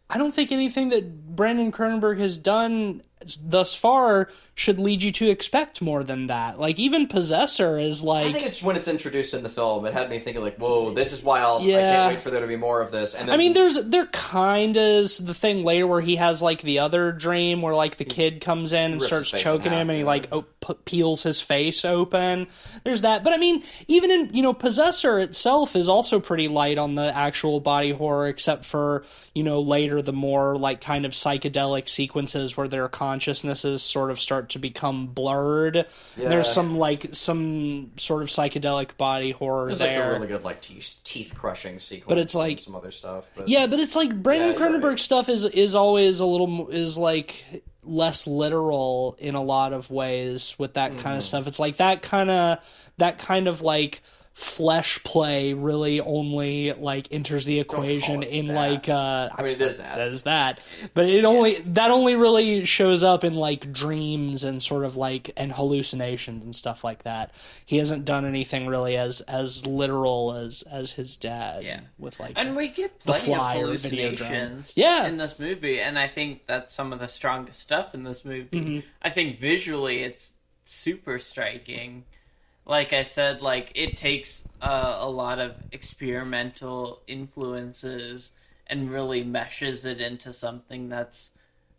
A: I don't think anything that Brandon Cronenberg has done thus far should lead you to expect more than that. Like even Possessor is like I
C: think it's when it's introduced in the film. It had me thinking like, whoa, this is wild. I'll, I can't wait for there to be more of this. And then,
A: I mean, there's there kind of is the thing later where he has like the other dream where like the kid comes in and starts
C: his face in
A: choking
C: half,
A: him and he like op- peels his face open. There's that, but I mean, even in you know Possessor itself is also pretty light on the actual body horror, except for you know later the more like kind of psychedelic sequences where their consciousnesses sort of start to become blurred.
C: Yeah.
A: There's some like some sort of psychedelic body horror
C: there's like
A: there.
C: the really good like teeth teeth crushing sequence.
A: But it's
C: and
A: like-
C: some other stuff. But
A: Yeah, but it's like Brandon
C: Yeah,
A: Cronenberg
C: right.
A: stuff is is always a little is like less literal in a lot of ways with that kind of
C: Mm-hmm.
A: stuff. It's like that kind of that kind of like flesh play really only like enters the equation in
C: that.
A: like uh
C: I mean, it is that.
A: that is that but it only that only really shows up in like dreams and sort of like and hallucinations and stuff like that he hasn't done anything really as as literal as as his dad
B: Yeah.
A: with like
B: And we get
A: The
B: plenty of
A: Fly or Videodrome.
B: hallucinations
A: Yeah.
B: in this movie, and I think that's some of the strongest stuff in this movie.
A: Mm-hmm.
B: I think visually it's super striking. Like I said, like it takes uh, a lot of experimental influences and really meshes it into something that's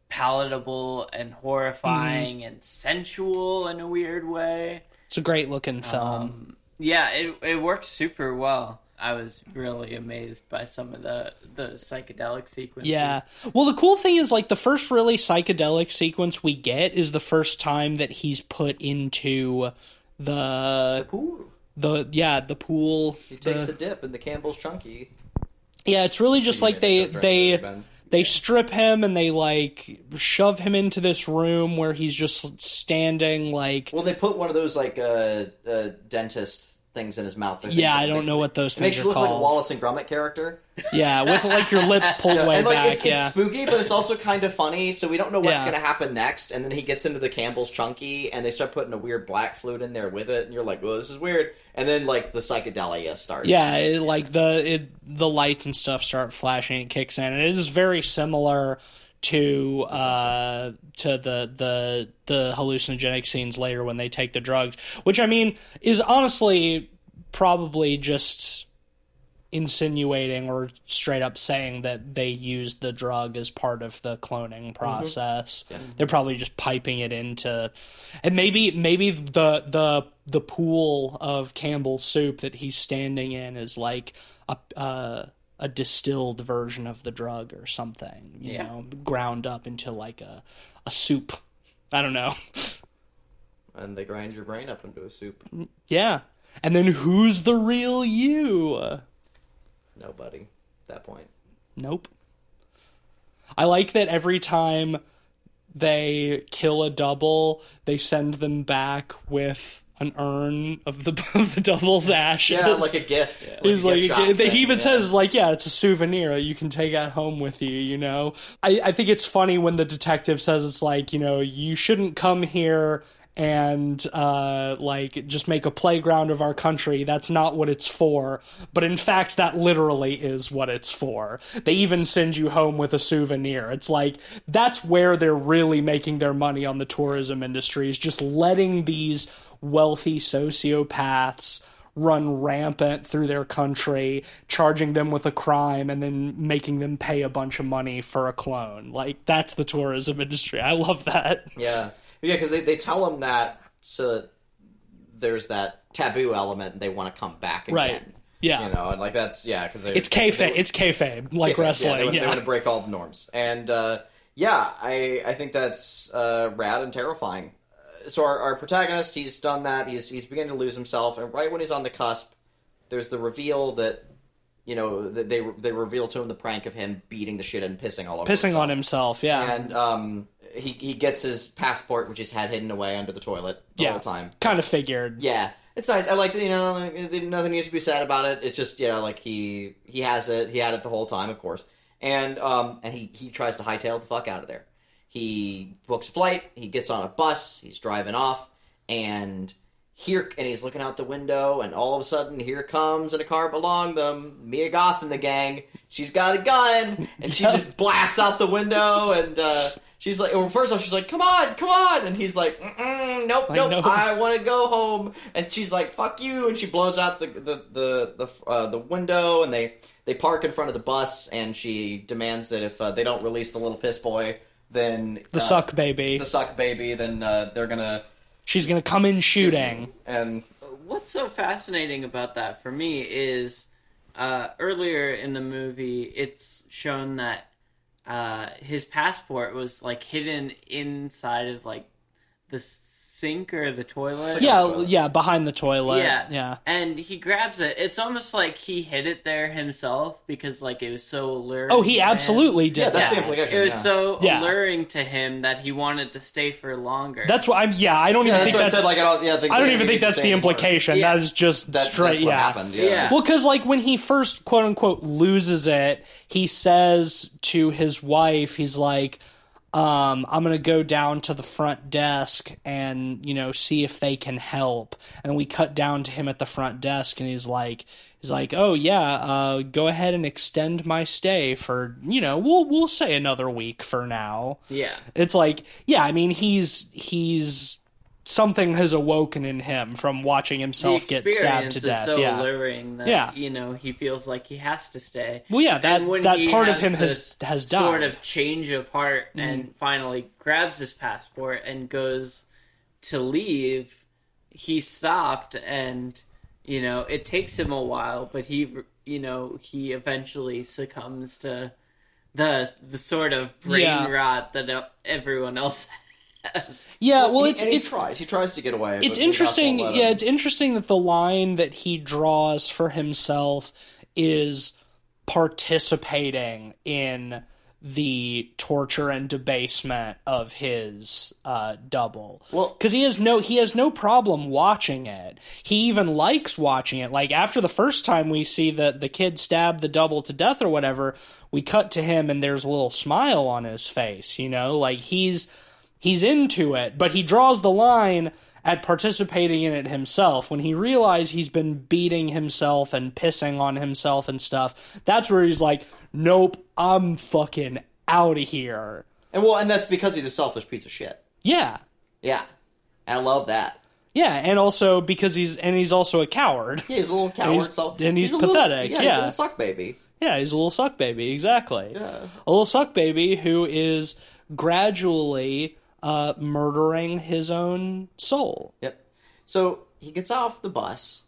B: palatable and horrifying
A: Mm-hmm.
B: and sensual in a weird way.
A: It's a great looking film.
B: Um, yeah, it it works super well. I was really amazed by some of the the psychedelic sequences.
A: yeah. Well, the cool thing is, like, the first really psychedelic sequence we get is the first time that he's put into the
C: Ooh,
A: the yeah the pool.
C: he takes
A: the-
C: a dip in the Campbell's Chunky.
A: yeah, it's really just like they
C: Don't
A: they
C: it,
A: they strip him and they like shove him into this room where he's just standing like
C: Well, they put one of those like uh, uh, dentist things in his mouth.
A: Yeah i don't know what those
C: It makes
A: things
C: you
A: are
C: look like a
A: called
C: Wallace and Gromit character.
A: yeah with like your lips pulled way
C: and like
A: back
C: it's,
A: yeah
C: it's spooky, but it's also kind of funny. So we don't know what's
A: Yeah.
C: going to happen next. And then he gets into the Campbell's Chunky, and they start putting a weird black flute in there with it, and you're like, "Well, this is weird." And then like the psychedelia starts.
A: yeah it, like the it, the lights and stuff start flashing it kicks in and it is very similar to uh to the the the hallucinogenic scenes later when they take the drugs which i mean is honestly probably just insinuating or straight up saying that they used the drug as part of the cloning process. They're probably just piping it into and maybe maybe the the the pool of Campbell's soup that he's standing in is like a uh, a distilled version of the drug or something, you
B: Yeah.
A: know, ground up into like a a soup. I don't know.
C: and they grind your brain up into a soup.
A: yeah. And then who's the real you?
C: Nobody. At that point.
A: Nope. I like that every time they kill a double, they send them back with an urn of the of the double's ashes.
C: Yeah, like a gift. Like a
A: like,
C: gift shop
A: he even
C: yeah.
A: says like, yeah, it's a souvenir you can take at home with you. You know, I I think it's funny when the detective says it's like, you know, you shouldn't come here and uh like just make a playground of our country that's not what it's for but in fact that literally is what it's for they even send you home with a souvenir it's like that's where they're really making their money on the tourism industry is just letting these wealthy sociopaths run rampant through their country, charging them with a crime and then making them pay a bunch of money for a clone. Like that's the tourism industry. I love that.
C: Yeah, yeah, because they, they tell him that so there's that taboo element, and they want to come back again.
A: Right. Yeah.
C: you know, and like that's yeah, because
A: It's kayfabe. It's kayfabe, like
C: Yeah,
A: wrestling.
C: they, want,
A: Yeah,
C: they want to break all the norms, and uh, yeah, I I think that's uh, rad and terrifying. So our, our protagonist, he's done that. He's he's beginning to lose himself, and right when he's on the cusp, there's the reveal that you know that they they reveal to him the prank of him beating the shit and pissing all over
A: Pissing
C: himself.
A: on himself. Yeah.
C: and um, he he gets his passport, which he's had hidden away under the toilet the
A: yeah.
C: whole time.
A: Kind of figured.
C: Yeah, it's nice. I like that. You know, like, nothing needs to be said about it. It's just you know, like he he has it. He had it the whole time, of course. And um, and he he tries to hightail the fuck out of there. He books a flight. He gets on a bus. He's driving off, and here and he's looking out the window, and all of a sudden, here comes in a car belong them Mia Goth and the gang. She's got a gun, and she just blasts out the window, and uh, she's like, well, first off, she's like, "Come on, come on," and he's like, Mm-mm, "Nope,
A: Like,
C: nope,
A: no.
C: I want to go home." And she's like, "Fuck you!" And she blows out the the the the, uh, the window, and they they park in front of the bus, and she demands that if uh, they don't release the little piss boy, then
A: The
C: uh,
A: suck baby.
C: the suck baby, then uh, they're gonna
A: She's gonna come in shooting.
C: and
B: What's so fascinating about that for me is uh, earlier in the movie, it's shown that uh, his passport was like hidden inside of like the sink or the toilet.
A: Yeah,
C: toilet.
A: yeah, behind the toilet.
B: Yeah.
A: yeah.
B: And he grabs it. It's almost like he hid it there himself because like it was so alluring.
A: Oh, he
B: to him.
A: absolutely did.
C: Yeah, that's
A: that.
C: the implication.
B: It was
C: yeah.
B: so
A: Yeah.
B: alluring to him that he wanted to stay for longer.
A: That's what I'm. Yeah, I don't
C: yeah,
A: even
C: that's
A: think
C: what I
A: that's.
C: said. Like I don't. Yeah, I, think
A: I don't even think that's the implication.
B: Yeah.
A: That is just
C: That,
A: straight.
C: that's what
A: yeah.
C: happened. Yeah.
B: Yeah.
A: Well, because like when he first quote unquote loses it, he says to his wife, he's like, um, "I'm gonna go down to the front desk and you know see if they can help." And we cut down to him at the front desk, and he's like, "He's like, oh yeah, uh, go ahead and extend my stay for you know we'll we'll say another week for now."
B: yeah.
A: It's like, yeah, I mean, he's he's something has awoken in him from watching himself get stabbed to death.
B: so
A: yeah.
B: alluring that
A: Yeah.
B: you know he feels like he has to stay.
A: Well, yeah, that
B: when
A: that part of him has has died.
B: Sort of change of heart, mm. and finally grabs his passport and goes to leave. He stopped, and you know it takes him a while, but he, you know, he eventually succumbs to the the sort of brain
A: Yeah.
B: rot that everyone else has.
A: yeah, well,
C: He-
A: it's
C: he
A: it's
C: tries. He tries to get away.
A: it's interesting. Yeah, it's interesting that the line that he draws for himself is participating in the torture and debasement of his uh, double.
C: Well-
A: because he has no he has no problem watching it. He even likes watching it. Like after the first time we see the the kid stab the double to death or whatever, we cut to him and there's a little smile on his face. You know, like he's he's into it, but he draws the line at participating in it himself. When he realizes he's been beating himself and pissing on himself and stuff, that's where he's like, "Nope, I'm fucking out of here."
C: And well, and that's because he's a selfish piece of shit.
A: Yeah.
C: Yeah, I love that.
A: Yeah, and also because he's and he's also a coward.
C: Yeah, he's a little coward.
A: he's-
C: so
A: and he's
C: a little-
A: pathetic,
C: yeah, he's a little suck baby.
A: Yeah, he's a little suck baby, exactly.
C: Yeah.
A: A little suck baby who is gradually uh, murdering his own soul.
C: Yep. So he gets off the bus,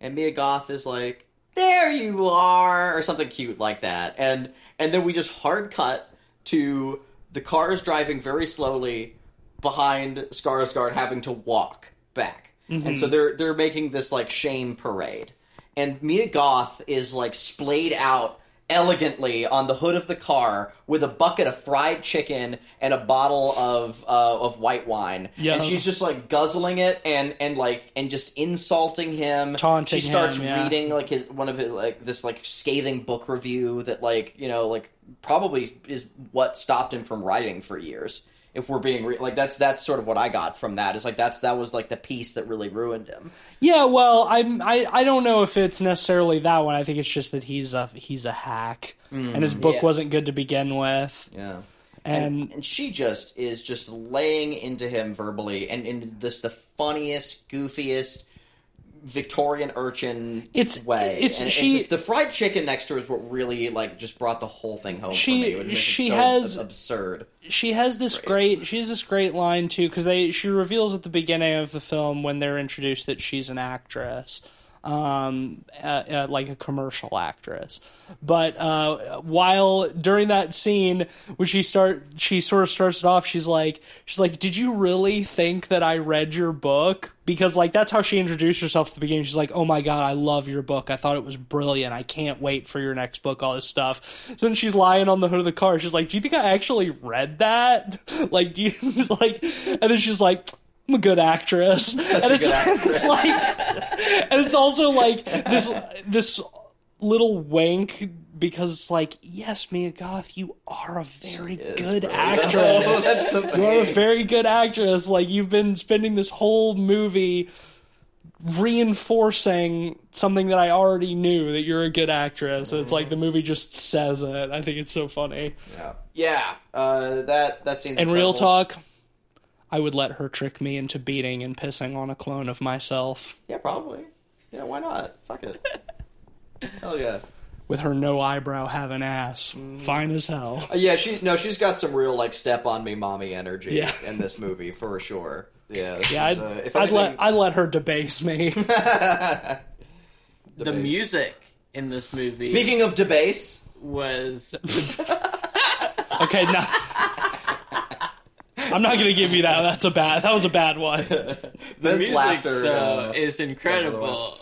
C: and Mia Goth is like, "There you are," or something cute like that, and and then we just hard cut to the cars driving very slowly behind Skarsgård having to walk back, and so they're they're making this like shame parade, and Mia Goth is like splayed out elegantly on the hood of the car with a bucket of fried chicken and a bottle of uh, of white wine,
A: Yeah.
C: and she's just like guzzling it and and like and just insulting him
A: Taunting
C: she starts
A: him, yeah.
C: reading like his one of his like this like scathing book review that like you know like probably is what stopped him from writing for years if we're being re- like that's that's sort of what i got from that is like that's that was like the piece that really ruined him
A: Yeah, well, I'm I, I don't know if it's necessarily that one. I think it's just that he's a he's a hack, mm, and his book
B: Yeah.
A: wasn't good to begin with.
C: yeah
A: And,
C: and, and she just is just laying into him verbally and in this the funniest goofiest Victorian urchin
A: It's-
C: way.
A: it's-
C: and
A: she-
C: just the fried chicken next to her is what really like just brought the whole thing home
A: She-
C: for me. It would make it
A: she
C: so
A: has-
C: absurd.
A: she has this great she has this great line too because they she reveals at the beginning of the film when they're introduced that she's an actress um uh, uh, like a commercial actress. But uh while during that scene when she start she sort of starts it off she's like she's like did you really think that i read your book? Because like that's how she introduced herself at the beginning. She's like oh my god i love your book. I thought it was brilliant. I can't wait for your next book all this stuff. So then she's lying on the hood of the car. She's like do you think i actually read that? Like do you like and then she's like I'm a good actress, and
C: a
A: it's,
C: good actress.
A: it's like, and it's also like this this little wink because it's like, yes, Mia Goth, you are a very
C: is
A: good
C: really-
A: actress.
C: That's the
A: you are a very good actress. Like you've been spending this whole movie reinforcing something that I already knew that you're a good actress. And it's like the movie just says it. I think it's so funny.
C: Yeah, yeah. Uh, that that seems.
A: And real talk, I would let her trick me into beating and pissing on a clone of myself
C: Yeah, probably. Yeah, why not? Fuck it. Hell yeah.
A: with her no eyebrow having ass. Fine as hell.
C: Uh, yeah, she no, she's got some real like step on me, mommy energy
A: Yeah.
C: in this movie for sure. Yeah,
A: Yeah,
C: is,
A: I'd,
C: uh, if
A: I'd
C: anything-
A: let I'd let her debase me.
B: The music in this movie
C: Speaking of debase,
B: was
A: okay, now I'm not gonna give you that. That's a bad. That was a bad one.
C: Vince
B: music
C: laughter
B: though
C: uh,
B: is incredible,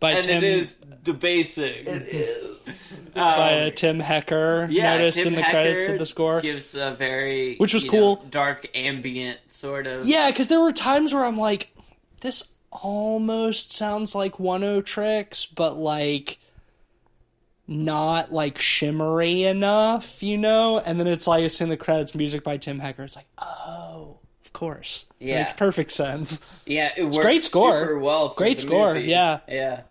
A: By
B: and
A: Tim
B: it is debasing.
C: it is.
A: by uh,
B: Um,
A: Tim Hecker.
B: yeah,
A: noticed
B: Tim
A: in the credits
B: Hecker
A: of the score.
B: gives a very
A: Which was cool.
B: know, dark ambient sort of.
A: Yeah, because there were times where I'm like, this almost sounds like Oneohtrix, but like not like shimmery enough, you know? And then it's like it's in the credits, music by Tim Hecker. It's like, oh, of course.
B: Yeah.
A: Makes perfect sense.
B: yeah, it works
A: great score.
B: super well. For
A: Great
B: the
A: score,
B: movie.
A: yeah.
B: yeah.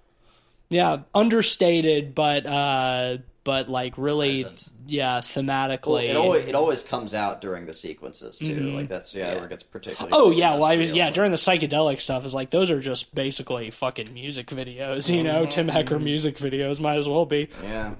A: Yeah, understated, but uh but like really
C: Present.
A: Yeah, thematically.
C: Well, it always it always comes out during the sequences too. Like that's yeah, where it gets particularly.
A: Mm-hmm. Oh yeah, well I was yeah during the psychedelic stuff is like those are just basically fucking music videos, you know, Tim Hecker music videos might as well be.
C: Yeah.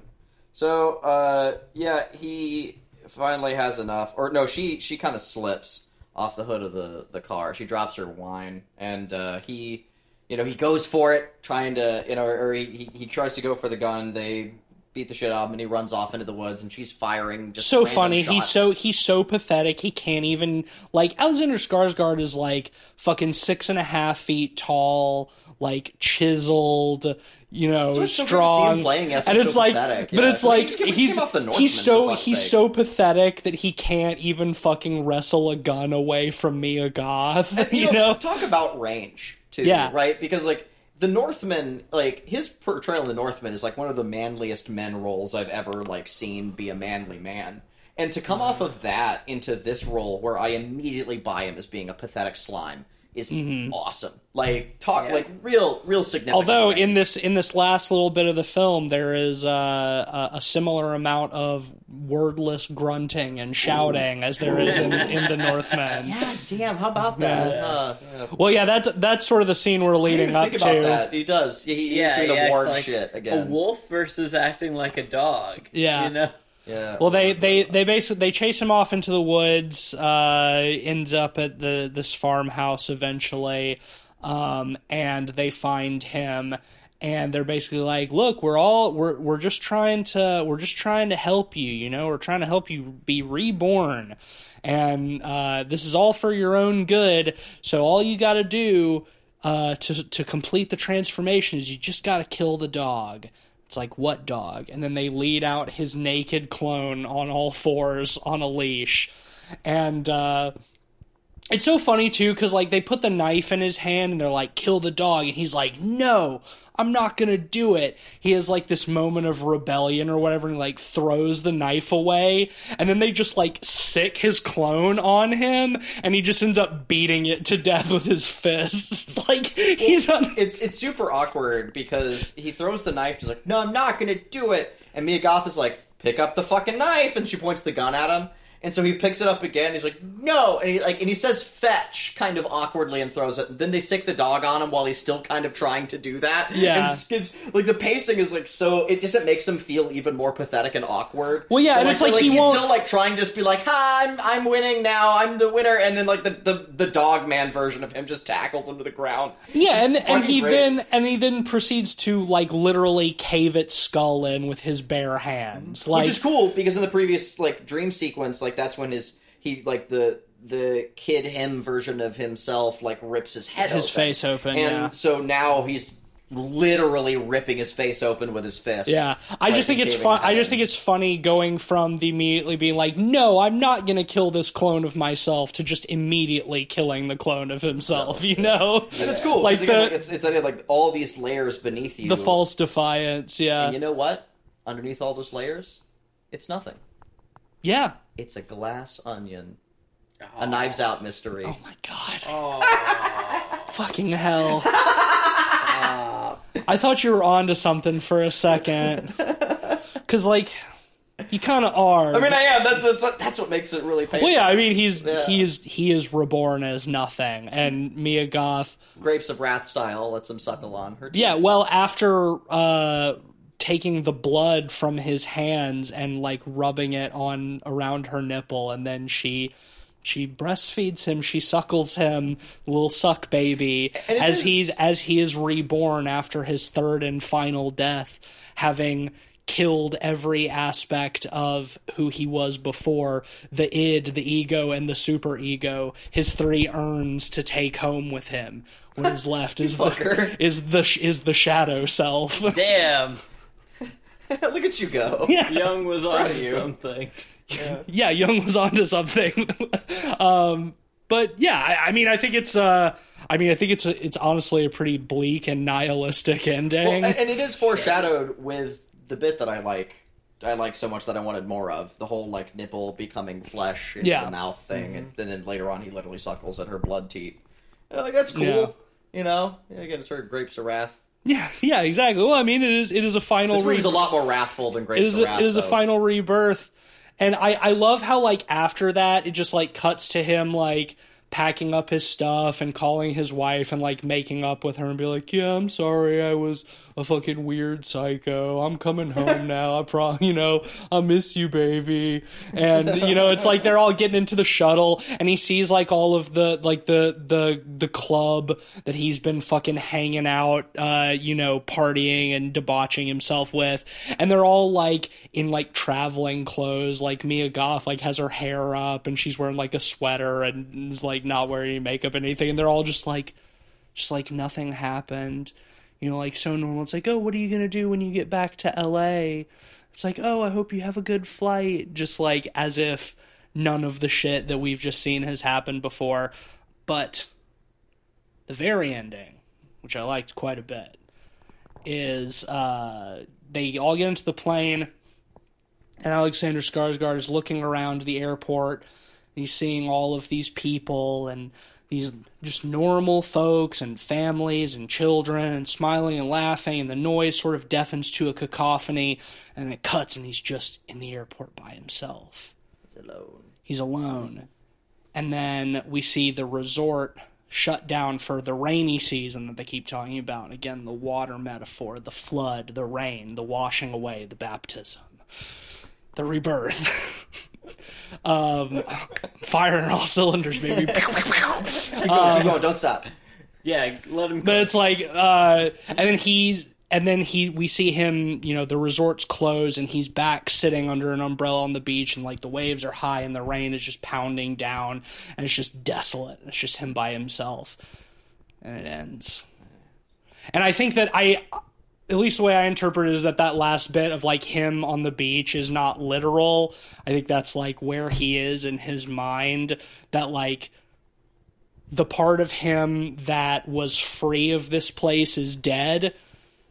C: So, uh, yeah, he finally has enough. Or no, she she kind of slips off the hood of the the car. She drops her wine, and uh, he, you know, he goes for it, trying to, you know, or he, he tries to go for the gun. They beat the shit out of him, and he runs off into the woods, and she's firing just
A: So funny. He's so he's so pathetic. He can't even like Alexander Skarsgård is like fucking six and a half feet tall, like chiseled, you know,
C: So it's so good to see
A: strong.
C: him playing as
A: and
C: so
A: it's like,
C: pathetic,
A: but
C: yeah.
A: it's like
C: just he
A: he's
C: came off the Northman,
A: he's so he's
C: sake.
A: so pathetic that he can't even fucking wrestle a gun away from Mia Goth. You,
C: you,
A: know,
C: know, talk about range too,
A: Yeah.
C: right? Because like the Northman, like his portrayal in the Northman is like one of the manliest men roles I've ever like seen be a manly man. And to come off mm. of that into this role where I immediately buy him as being a pathetic slime is awesome. Like talk
B: Yeah.
C: like real real significant.
A: Although
C: range.
A: in this in this last little bit of the film, there is uh, a, a similar amount of wordless grunting and shouting as there is in, in the Northman.
C: Yeah, damn, how about that? Uh, yeah.
A: Well, yeah, that's that's sort of the scene we're leading up
C: think about
A: to.
C: that. He does. He, he's
B: yeah,
C: doing the
B: yeah,
C: ward
B: like
C: shit again.
B: A wolf versus acting like a dog.
A: Yeah.
B: you know.
C: Yeah.
A: Well, they they they basically they chase him off into the woods. Uh, ends up at the this farmhouse eventually, um, and they find him. And they're basically like, "Look, we're all we're we're just trying to we're just trying to help you. You know, we're trying to help you be reborn, and uh, this is all for your own good. So all you got to do uh, to to complete the transformation is you just got to kill the dog." It's like, what dog? And then they lead out his naked clone on all fours on a leash. And uh, it's so funny, too, because, like, they put the knife in his hand and they're like, kill the dog. And he's like, no, I'm not to do it. He has, like, this moment of rebellion or whatever and, like, throws the knife away. And then they just, like, sick his clone on him. And he just ends up beating it to death with his fists. It's like, he's on.
C: it's it's super awkward because he throws the knife. She's like, "No, I'm not gonna do it." And Mia Goth is like, "Pick up the fucking knife," and she points the gun at him. And so he picks it up again. He's like, "No!" And he like, and he says "fetch" kind of awkwardly and throws it. Then they sick the dog on him while he's still kind of trying to do that.
A: Yeah.
C: and it's, it's- like the pacing is like so. It just it makes him feel even more pathetic and awkward.
A: Well, yeah,
C: But,
A: and it's like he
C: he's
A: won't-
C: still like trying to just be like, "Ha, I'm I'm winning now. I'm the winner." And then like the the the dog man version of him just tackles him to the ground.
A: Yeah, and
C: It's
A: and he
C: great.
A: then and he then proceeds to like literally cave its skull in with his bare hands. Like
C: which is cool because in the previous like dream sequence like that's when his he like the the kid him version of himself like rips his head
A: his
C: open.
A: face open.
C: and
A: yeah.
C: so now he's literally ripping his face open with his fist
A: Yeah, I
C: like,
A: just think it's fun. I just think it's funny going from the immediately being like, "No, I'm not gonna kill this clone of myself," to just immediately killing the clone of himself. You know,
C: and it's cool
A: Like
C: like, again,
A: the-
C: like it's it's like all these layers beneath you
A: the false defiance. Yeah,
C: and you know what underneath all those layers it's nothing
A: yeah.
C: it's a glass onion a knives out mystery
A: Oh my god,
B: Oh,
A: fucking hell! I thought you were onto something for a second, because like you kind of are.
C: I mean, I am. That's that's what, that's what makes it really painful.
A: Well, yeah, I mean, he's
C: Yeah.
A: he is he is reborn as nothing, and Mia Goth.
C: Grapes of Wrath style lets him suckle on her.
A: Yeah, well, after uh, taking the blood from his hands and like rubbing it on around her nipple, and then she she breastfeeds him, she suckles him, little suck baby, as
C: is-
A: he's as he is reborn after his third and final death, having killed every aspect of who he was before the id the ego and the super ego his three urns to take home with him. What is left is the, is the is the shadow self.
B: Damn!
C: Look at you go.
A: yeah
B: Jung was on
C: of you.
B: something.
A: yeah Jung was onto something um but yeah I, I mean i think it's uh i mean i think it's a, it's honestly a pretty bleak and nihilistic ending
C: Well, and, and it is foreshadowed with the bit that I like. I like so much that I wanted more of the whole like nipple becoming flesh in
A: Yeah.
C: the mouth thing, and, and then later on he literally suckles at her blood teat. And I'm like that's cool,
A: Yeah.
C: you know. Yeah, again, it's her grapes of wrath.
A: Yeah yeah exactly well i mean it is it is a final
C: This
A: re-
C: a lot more wrathful than
A: it
C: grapes
A: is a,
C: wrath.
A: it is a final rebirth and i i love how like after that it just like cuts to him like packing up his stuff and calling his wife and like making up with her and be like yeah i'm sorry i was a fucking weird psycho. I'm coming home now. I pro you know i miss you baby. And you know it's like they're all getting into the shuttle and he sees like all of the like the the the club that he's been fucking hanging out uh you know partying and debauching himself with. And they're all like in like traveling clothes. Like Mia Goth like has her hair up and she's wearing like a sweater and is like not wearing any makeup or anything. And they're all just like just like nothing happened you know, like so normal. It's like, oh, what are you gonna do when you get back to L.A.? It's like, oh, I hope you have a good flight. Just like as if none of the shit that we've just seen has happened before. But the very ending, which I liked quite a bit, is uh, they all get into the plane, and Alexander Skarsgård is looking around the airport. He's seeing all of these people and these just normal folks and families and children and smiling and laughing, and the noise sort of deafens to a cacophony, and it cuts, and he's just in the airport by himself.
C: He's alone.
A: He's alone. And then we see the resort shut down for the rainy season that they keep talking about. And again, the water metaphor, the flood, the rain, the washing away, the baptism, the rebirth. um, firing all cylinders, baby.
C: Keep going, keep going, don't stop.
B: Yeah, let him.
A: but it's like, uh, and then he's, and then he, we see him, you know, the resort's closed, and he's back sitting under an umbrella on the beach, and like the waves are high, and the rain is just pounding down, and it's just desolate. It's just him by himself, and it ends. And I think that I, at least the way I interpret it is that that last bit of like him on the beach is not literal. I think that's like where he is in his mind. That like the part of him that was free of this place is dead.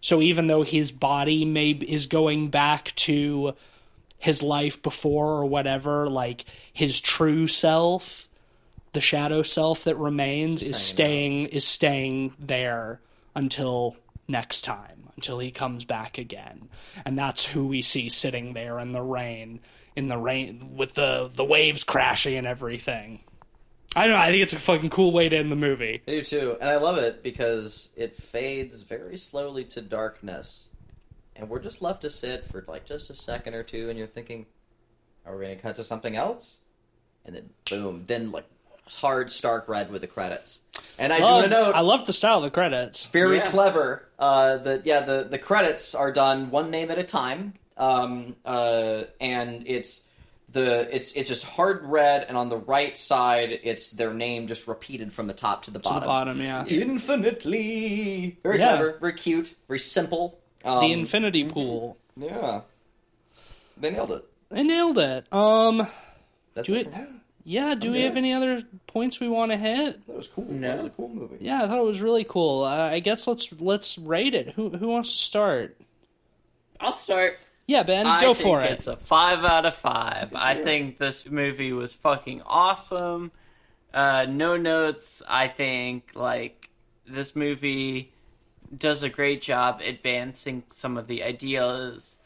A: So even though his body may is going back to his life before or whatever, like his true self, the shadow self that remains is staying is staying there until next time, until he comes back again. And that's who we see sitting there in the rain, in the rain with the the waves crashing and everything. I don't know. I think it's a fucking cool way to end the movie.
C: I do too, and I love it because it fades very slowly to darkness, and we're just left to sit for like just a second or two, and you're thinking, "Are we going to cut to something else?" And then boom, then like hard stark red with the credits. And I do want to note,
A: I love the style of the credits.
C: very
B: Yeah.
C: clever. Uh, the yeah, the the credits are done one name at a time, um, uh, and it's the it's it's just hard red, and on the right side, it's their name just repeated from the top to the
A: To
C: bottom.
A: the bottom, yeah.
C: Infinitely, very
A: Yeah.
C: clever, very cute, very simple. Um,
A: the infinity pool.
C: yeah, they nailed it.
A: They nailed it. Um,
C: That's
A: Do
C: it.
A: it-
C: from me.
A: Yeah. Do we
C: Okay.
A: have any other points we want to hit?
C: That was cool.
B: No.
C: That was a cool movie.
A: Yeah, I thought it was really cool. Uh, I guess let's let's rate it. Who who wants to start?
B: I'll start.
A: Yeah, Ben,
B: I
A: go
B: think
A: for it.
B: It's a five out of five. I
C: hear it.
B: think this movie was fucking awesome. Uh, no notes. I think like this movie does a great job advancing some of the ideas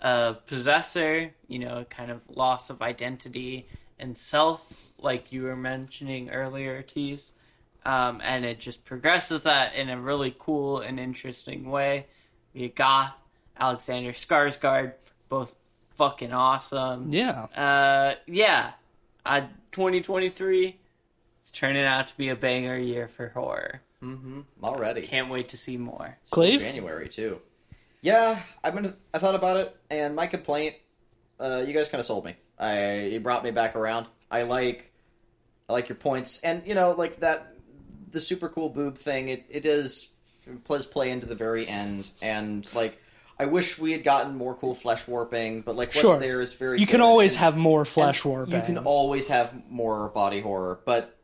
B: of possessor. You know, kind of loss of identity and self, like you were mentioning earlier, Tease. Um, and it just progresses that in a really cool and interesting way. We got Goth, Alexander Skarsgård, both fucking awesome.
A: Yeah,
B: Uh, yeah, uh, 2023, it's turning out to be a banger year for horror.
C: Mm-hmm. Already.
B: Can't wait to see more.
C: Still
A: Cleve?
C: January too. Yeah, I've been, I thought about it, and my complaint, uh, you guys kind of sold me. I you brought me back around. I like, I like your points, and you know, like that, the super cool boob thing. It it is does play into the very end, and like. I wish we had gotten more cool flesh warping, but like what's
A: Sure.
C: there is very.
A: you can always
C: And-
A: have more flesh warping.
C: You can always have more body horror, but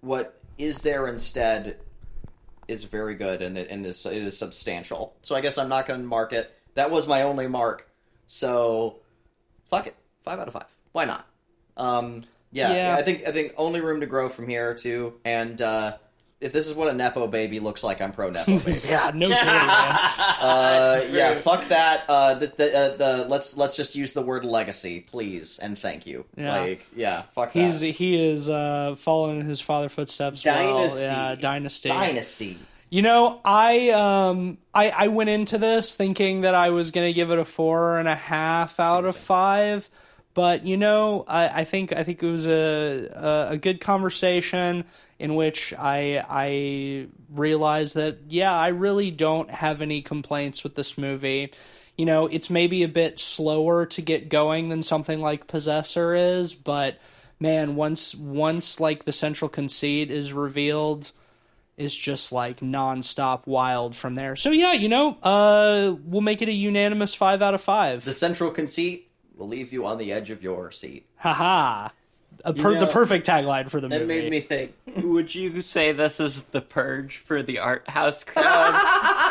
C: what is there instead is very good and it, and is, it is substantial. So I guess I'm not going to mark it. That was my only mark. So fuck it, five out of five. Why not? Um, yeah,
A: Yeah.
C: I think I think only room to grow from here too. And uh, if this is what a nepo baby looks like, I'm pro nepo baby.
A: yeah, no kidding, man.
C: Uh, yeah, fuck that. Uh, the the, uh, the let's let's just use the word legacy, please, and thank you.
A: Yeah.
C: Like, yeah, fuck
A: He's
C: that.
A: he is uh, following his father's footsteps. well.
B: Dynasty.
A: Yeah, dynasty.
C: Dynasty.
A: You know, I um I, I went into this thinking that I was gonna give it a four and a half out of
C: Same.
A: five. But you know, I, I think I think it was a, a a good conversation in which I I realized that yeah, I really don't have any complaints with this movie. You know, it's maybe a bit slower to get going than something like Possessor is, but man, once once like the central conceit is revealed, is just like nonstop wild from there. So yeah, you know, uh, we'll make it a unanimous five out of five.
C: The central conceit will leave you on the edge of your seat.
A: Haha. Uh, A per-
B: know,
A: the perfect tagline for the movie.
B: That made me think. Would you say this is the purge for the art house crowd?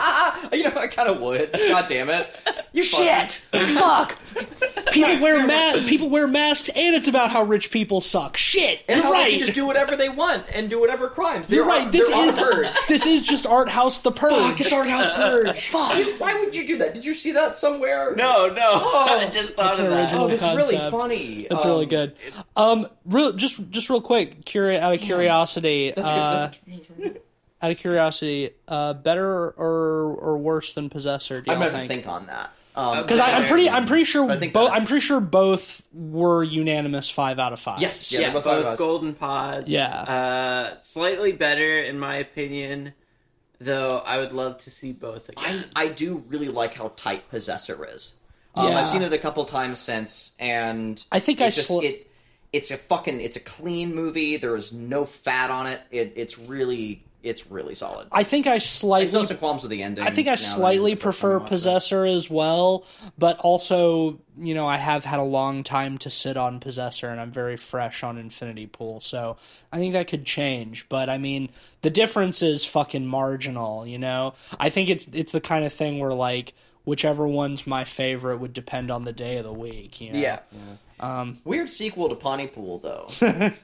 C: You know, I kind of would. God damn it! You
A: Shit! Fuck! People wear ma- people wear masks, and it's about how rich people suck. Shit!
C: And
A: You're
C: how
A: right.
C: they can just do whatever they want and do whatever crimes. They're
A: You're right.
C: On,
A: This
C: they're on
A: is
C: purge.
A: this is just art house the purge.
C: Fuck, it's art house purge. Fuck. Why would you do that? Did you see that somewhere?
B: no, no.
C: Oh,
B: I just thought
A: it's
B: of that.
A: original
C: Oh, that's really funny.
A: That's
C: Um,
A: really good. Um, real just just real quick, curi- out of curiosity,
C: That's
A: uh,
C: good. That's,
A: out of curiosity, uh, better or or worse than Possessor? Do
C: I'm gonna
A: think?
C: think on that. Um,
A: Because I'm pretty, I'm pretty sure, both I'm pretty sure both were unanimous five out of five.
C: Yes.
B: Yeah,
C: Yeah,
B: both,
C: both
B: golden pods.
A: Yeah.
B: Uh, slightly better in my opinion, though. I would love to see both
C: I,
B: again.
C: I do really like how tight Possessor is. Um,
A: Yeah.
C: I've seen it a couple times since, and
A: I think
C: it
A: I
C: just,
A: sl-
C: it. It's a fucking. It's a clean movie. There is no fat on it. It it's really it's really solid.
A: I think I
C: I still
A: slightly
C: have some qualms with the ending.
A: I think I slightly
C: it's the first time
A: prefer
C: watched it.
A: Possessor as well, but also, you know, I have had a long time to sit on Possessor and I'm very fresh on Infinity Pool, so I think that could change. But I mean, the difference is fucking marginal, you know? I think it's it's the kind of thing where like whichever one's my favorite would depend on the day of the week, you know?
B: Yeah.
C: Weird sequel to Pontypool though.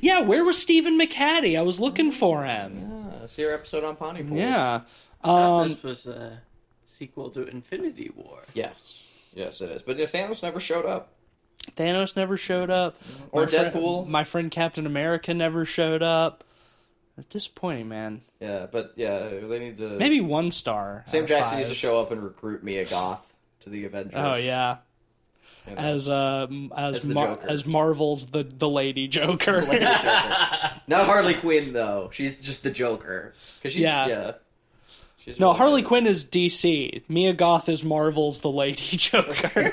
A: Yeah, where was Stephen McHattie? I was looking for him.
C: Yeah, see your episode on Pontypool.
A: Yeah.
B: Um,
A: Um
B: this was a sequel to Infinity War.
C: Yes. Yes, it is. But yeah, Thanos never showed up.
A: Thanos never showed up.
C: Or
A: My friend-
C: Deadpool.
A: my friend Captain America never showed up. It's disappointing, man.
C: Yeah, but yeah, they need to.
A: Maybe one star.
C: Sam Jackson
A: five.
C: needs to show up and recruit Mia Goth to the Avengers.
A: Oh yeah,
C: You know.
A: as uh as
C: As
A: Mar- as Marvel's the the Lady Joker.
C: Lady Joker. Not Harley Quinn though. She's just the Joker. Cause she's,
A: Yeah.
C: yeah. She's
A: no,
C: really
A: Harley
C: good.
A: Quinn is DC. Mia Goth is Marvel's the Lady Joker.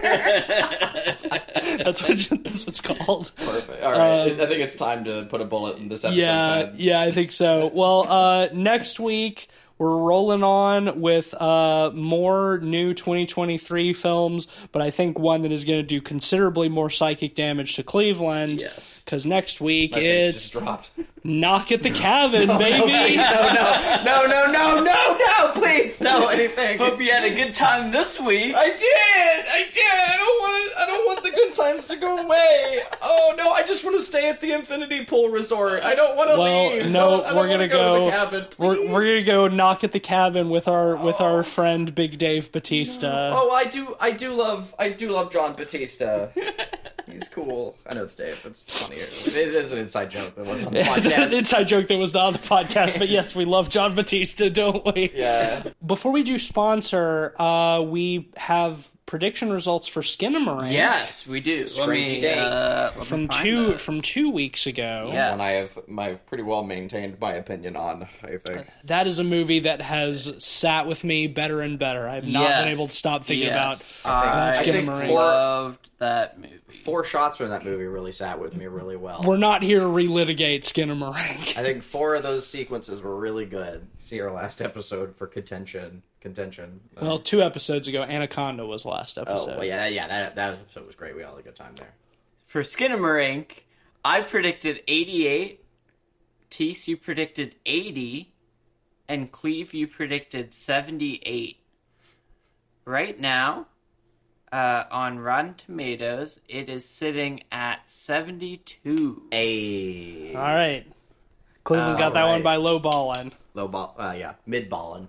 A: that's what that's it's called.
C: Perfect. All right,
A: Um,
C: I think it's time to put a bullet in this episode's
A: Yeah,
C: head.
A: yeah, I think so. Well, uh, next week we're rolling on with uh, more new 2023 films, but I think one that is going to do considerably more psychic damage to Cleveland.
B: Yes.
A: Because next week
C: My
A: it's
C: just dropped.
A: Knock at the Cabin,
C: No,
A: baby.
C: please, no, no, no, no, no, no, no, please, no, anything.
B: Hope you had a good time this week.
C: I did, I did. I don't want. I don't want the good times to go away. Oh no, I just want to stay at the Infinity Pool Resort. I don't want to
A: Well,
C: leave.
A: no,
C: Don't-
A: we're gonna go.
C: to the cabin.
A: we're we're gonna go knock at the cabin with our with our oh. friend Big Dave Batista.
C: Oh, I do. I do love. I do love John Batista. He's cool. I know it's Dave. It's funny. It is an inside joke that wasn't on the podcast.
A: inside joke that was not on the podcast, but yes, we love John Batista, don't we?
C: yeah.
A: Before we do sponsor, uh, we have prediction results for Skinamarink.
B: Yes, we do. Let me, uh, let
A: From
B: find
A: two
B: those.
A: from two weeks ago.
B: Yeah.
C: One I have my pretty well maintained my opinion on. I think.
A: That is a movie that has sat with me better and better. I've not been able to stop thinking
B: Yes.
A: about
B: I,
C: I think
A: Skinamarink.
C: four-
B: loved that movie.
C: Four shots from that movie really sat with me really well.
A: We're not here to relitigate Skinamarink.
C: I think four of those sequences were really good. See our last episode for contention. Contention. Uh,
A: Well, two episodes ago, Anaconda was last
C: oh,
A: episode.
C: well, yeah, yeah. That that episode was great. We all had a good time there.
B: For Skinamarink, I predicted 88, Tease, you predicted 80, and Cleve, you predicted 78. Right now, uh, on Rotten Tomatoes, it is sitting at 72.
C: A
A: All right. Cleveland got that
C: All
A: one by
C: right.
A: low balling.
C: low ball. Uh, yeah, mid balling.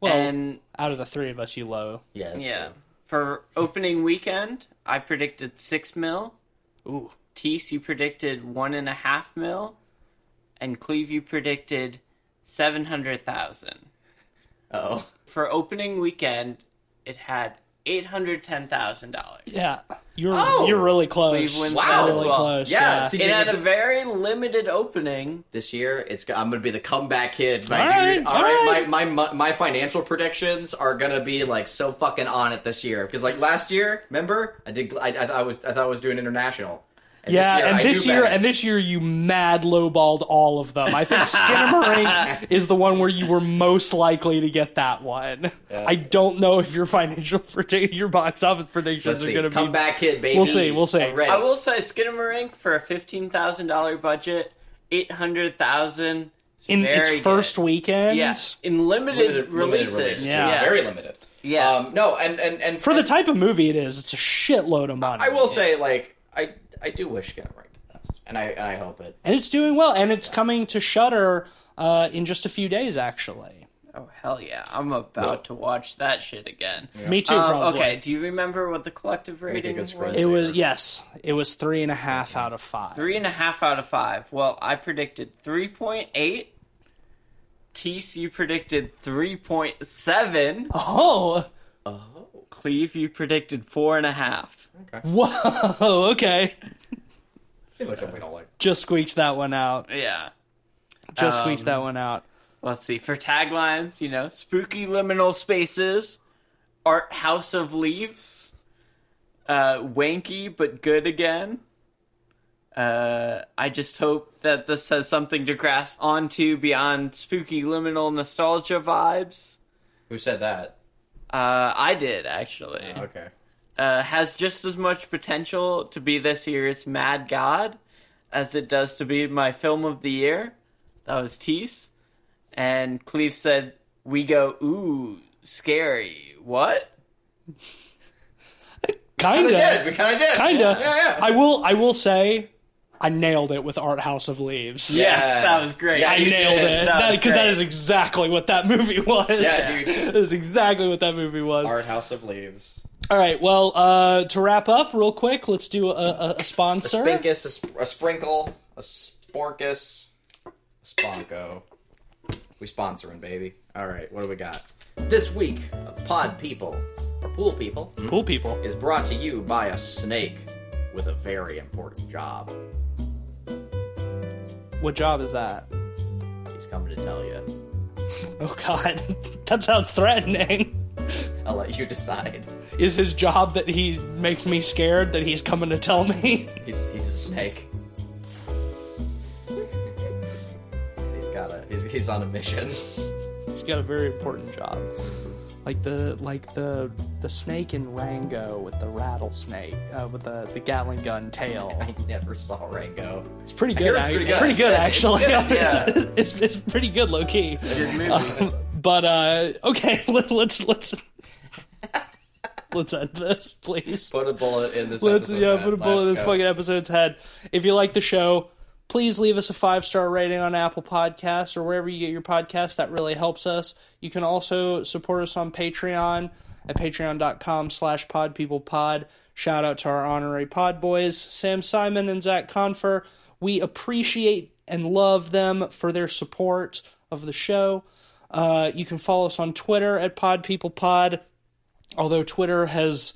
A: Well,
B: and
A: out of the three of us, you low.
C: Yeah,
B: yeah,
C: true.
B: for opening weekend, I predicted 6 mil.
A: Ooh.
B: Tease, you predicted 1.5 mil. And Cleve, you predicted 700,000.
C: Oh,
B: For opening weekend, it had $810,000.
A: Yeah. You're
C: Oh!
A: you're really close.
B: Cleveland's
C: Wow.
A: Really
B: well.
A: close.
C: Yeah,
A: Yeah.
C: see-
B: It had
C: This-
B: a very limited opening.
C: this year it's I'm gonna be the comeback kid, my
A: All
C: dude.
A: right,
C: all
A: all
C: right,
A: right.
C: My, my my financial predictions are gonna be like so fucking on it this year because like last year, remember I did I, I I was I thought I was doing international. And
A: Yeah,
C: this year, I
A: and this year,
C: better.
A: and this year, you mad lowballed all of them. I think Skinamarink is the one where you were most likely to get that one. I don't know if your financial predict, your box office predictions
C: Let's
A: are going to be.
C: Come back, kid, baby.
A: We'll see, we'll see.
C: I'm.
B: I will say Skinamarink for a fifteen thousand dollar budget, eight hundred thousand
A: in
B: very
A: its
B: good.
A: first weekend.
B: Yeah, in limited,
C: limited,
B: releases.
C: limited release.
A: Yeah.
B: yeah.
C: very limited.
B: Yeah.
C: Um, no, and and and
A: For the type of movie it is, it's a shitload of money.
C: I will say, like, I I do wish Get Right the best, and I and I hope it.
A: and it's doing well, and it's coming to Shudder uh, in just a few days, actually.
B: Oh hell yeah! I'm about to watch that shit again.
A: Me too.
B: Um, okay, do you remember what the collective rating was?
A: It was yes, it was three and a half out of five.
B: Three and a half out of five. Well, I predicted three point eight. Tease, you predicted three point seven.
A: Oh,
C: Oh,
B: Cleve, you predicted four and a half.
A: Whoa. Okay,
C: seems like something we don't like.
A: just squeaked that one out.
B: Yeah.
A: Just squeaked
B: Um,
A: that one out.
B: Let's see. For taglines, you know, spooky liminal spaces, art house of leaves, uh, wanky but good again. Uh, I just hope that this has something to grasp onto beyond spooky liminal nostalgia vibes.
C: Who said that?
B: Uh, I did actually.
C: Okay.
B: Uh, has just as much potential to be this year's Mad God as it does to be my film of the year. That was Tease. And Cleve said, We go, ooh, scary. What?
A: Kinda,
C: did. We kind of did.
A: kinda.
C: Yeah, yeah.
A: I will. I will say, I nailed it with Art House of Leaves.
C: Yeah.
B: Yes, that was great.
C: Yeah,
A: I
C: you
A: nailed
C: did.
A: it because that
B: great.
A: is exactly what that movie was.
C: Yeah, dude.
A: that is exactly what that movie was.
C: Art House of Leaves.
A: All right. Well, uh, to wrap up, real quick, let's do a, a, a
C: A
A: sponsor.
C: spinkus, a, sp- a sprinkle, a sporkus, a sponko. We sponsoring, baby. All right, what do we got? This week, Pod People, or Pool People,
A: Pool people.
C: is brought to you by a snake with a very important job.
A: What job is that?
C: He's coming to tell you.
A: Oh God, that sounds threatening.
C: I'll let you decide.
A: Is his job that he makes me scared that he's coming to tell me?
C: He's he's a snake. he's got a he's, he's on a mission.
A: he's got a very important job, like the like the the snake in Rango with the rattlesnake uh, with the the Gatling gun tail.
C: I never saw Rango.
A: It's pretty good.
C: it's pretty good.
A: pretty good, actually.
B: yeah.
A: it's it's pretty good, low key.
B: Good.
A: Um, but uh, okay, let, let's let's let's end this, please.
C: Put a bullet in this.
A: Let's yeah,
C: head.
A: put a bullet in this
C: go.
A: fucking episode's head. If you like the show, please leave us a five star rating on Apple Podcasts or wherever you get your podcasts. That really helps us. You can also support us on Patreon at patreon.com slash podpeoplepod. Shout out to our honorary pod boys, Sam Simon and Zach Confer. We appreciate and love them for their support of the show. Uh, you can follow us on Twitter at podpeoplepod. Although Twitter has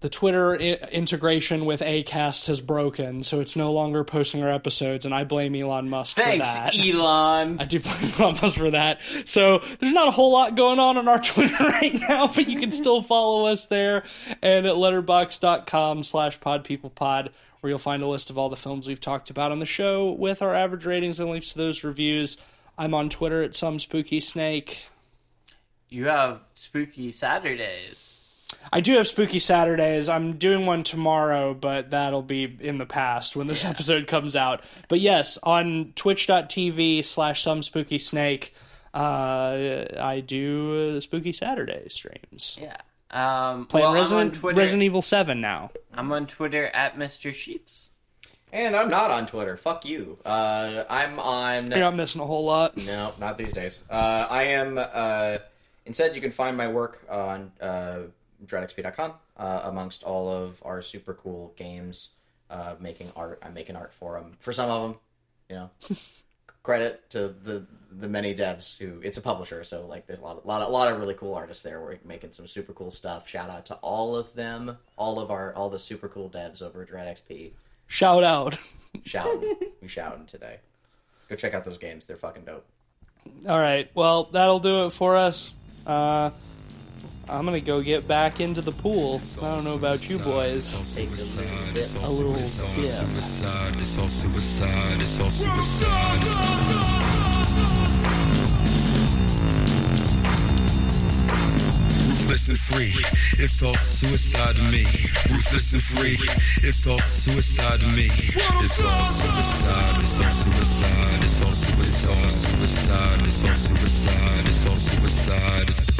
A: the Twitter I- integration with Acast has broken, so it's no longer posting our episodes, and I blame Elon Musk
B: Thanks,
A: for that.
B: Thanks, Elon.
A: I do blame Elon Musk for that. So there's not a whole lot going on on our Twitter right now, but you can still follow us there and at letterboxd.com slash podpeoplepod, where you'll find a list of all the films we've talked about on the show with our average ratings and links to those reviews. I'm on Twitter at some spooky snake.
B: You have spooky Saturdays.
A: I do have Spooky Saturdays. I'm doing one tomorrow, but that'll be in the past when this episode comes out. But yes, on twitch.tv slash some spooky snake, uh, I do uh, Spooky Saturday streams.
B: Yeah. Um,
A: Playing
B: well,
A: Resident,
B: on
A: Resident Evil 7 now.
B: I'm on Twitter at Mr. Sheets.
C: And I'm not on Twitter. Fuck you. Uh, I'm on.
A: You're not missing a whole lot.
C: No, not these days. Uh, I am. Uh, instead, you can find my work on uh, dreadxp.com uh, amongst all of our super cool games. Uh, making art. I'm making art for them. For some of them, you know. Credit to the the many devs who it's a publisher, so like there's a lot, of, lot, of, lot of really cool artists there. We're making some super cool stuff. Shout out to all of them, all of our all the super cool devs over at Dread XP.
A: Shout out.
C: Shouting, we shouting today. Go check out those games; they're fucking dope.
A: All right. Well, that'll do it for us. Uh, I'm gonna go get back into the pool. I don't know about you boys.
C: Take a little bit.
A: A little dip.
D: Ruthless and free, it's all suicide to me. Ruthless and free, it's all suicide to me. It's all suicide, it's all suicide, it's all suicide, suicide, it's all suicide, it's all suicide.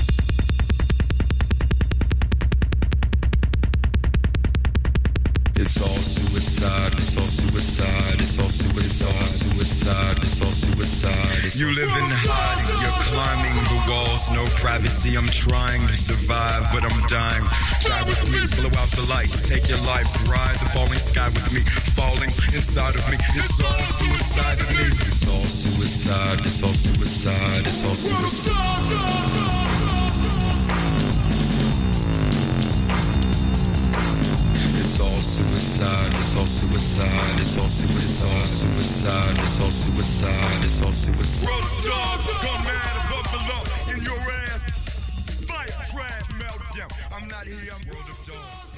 D: It's It's all suicide, it's all suicide, it's all suicide, suicide, it's all suicide. You live in hiding, you're climbing the walls, no privacy. I'm trying to survive, but I'm dying. Die with me, blow out the lights, take your life, ride the falling sky with me, falling inside of me. It's all suicide to me. It's all suicide, it's all suicide, it's all suicide. It's all suicide, it's all suicide, it's all suicide, it's all suicide, it's all suicide. Road dogs, above the law in your ass. Fire, trash, meltdown. I'm not here, I'm road of dogs,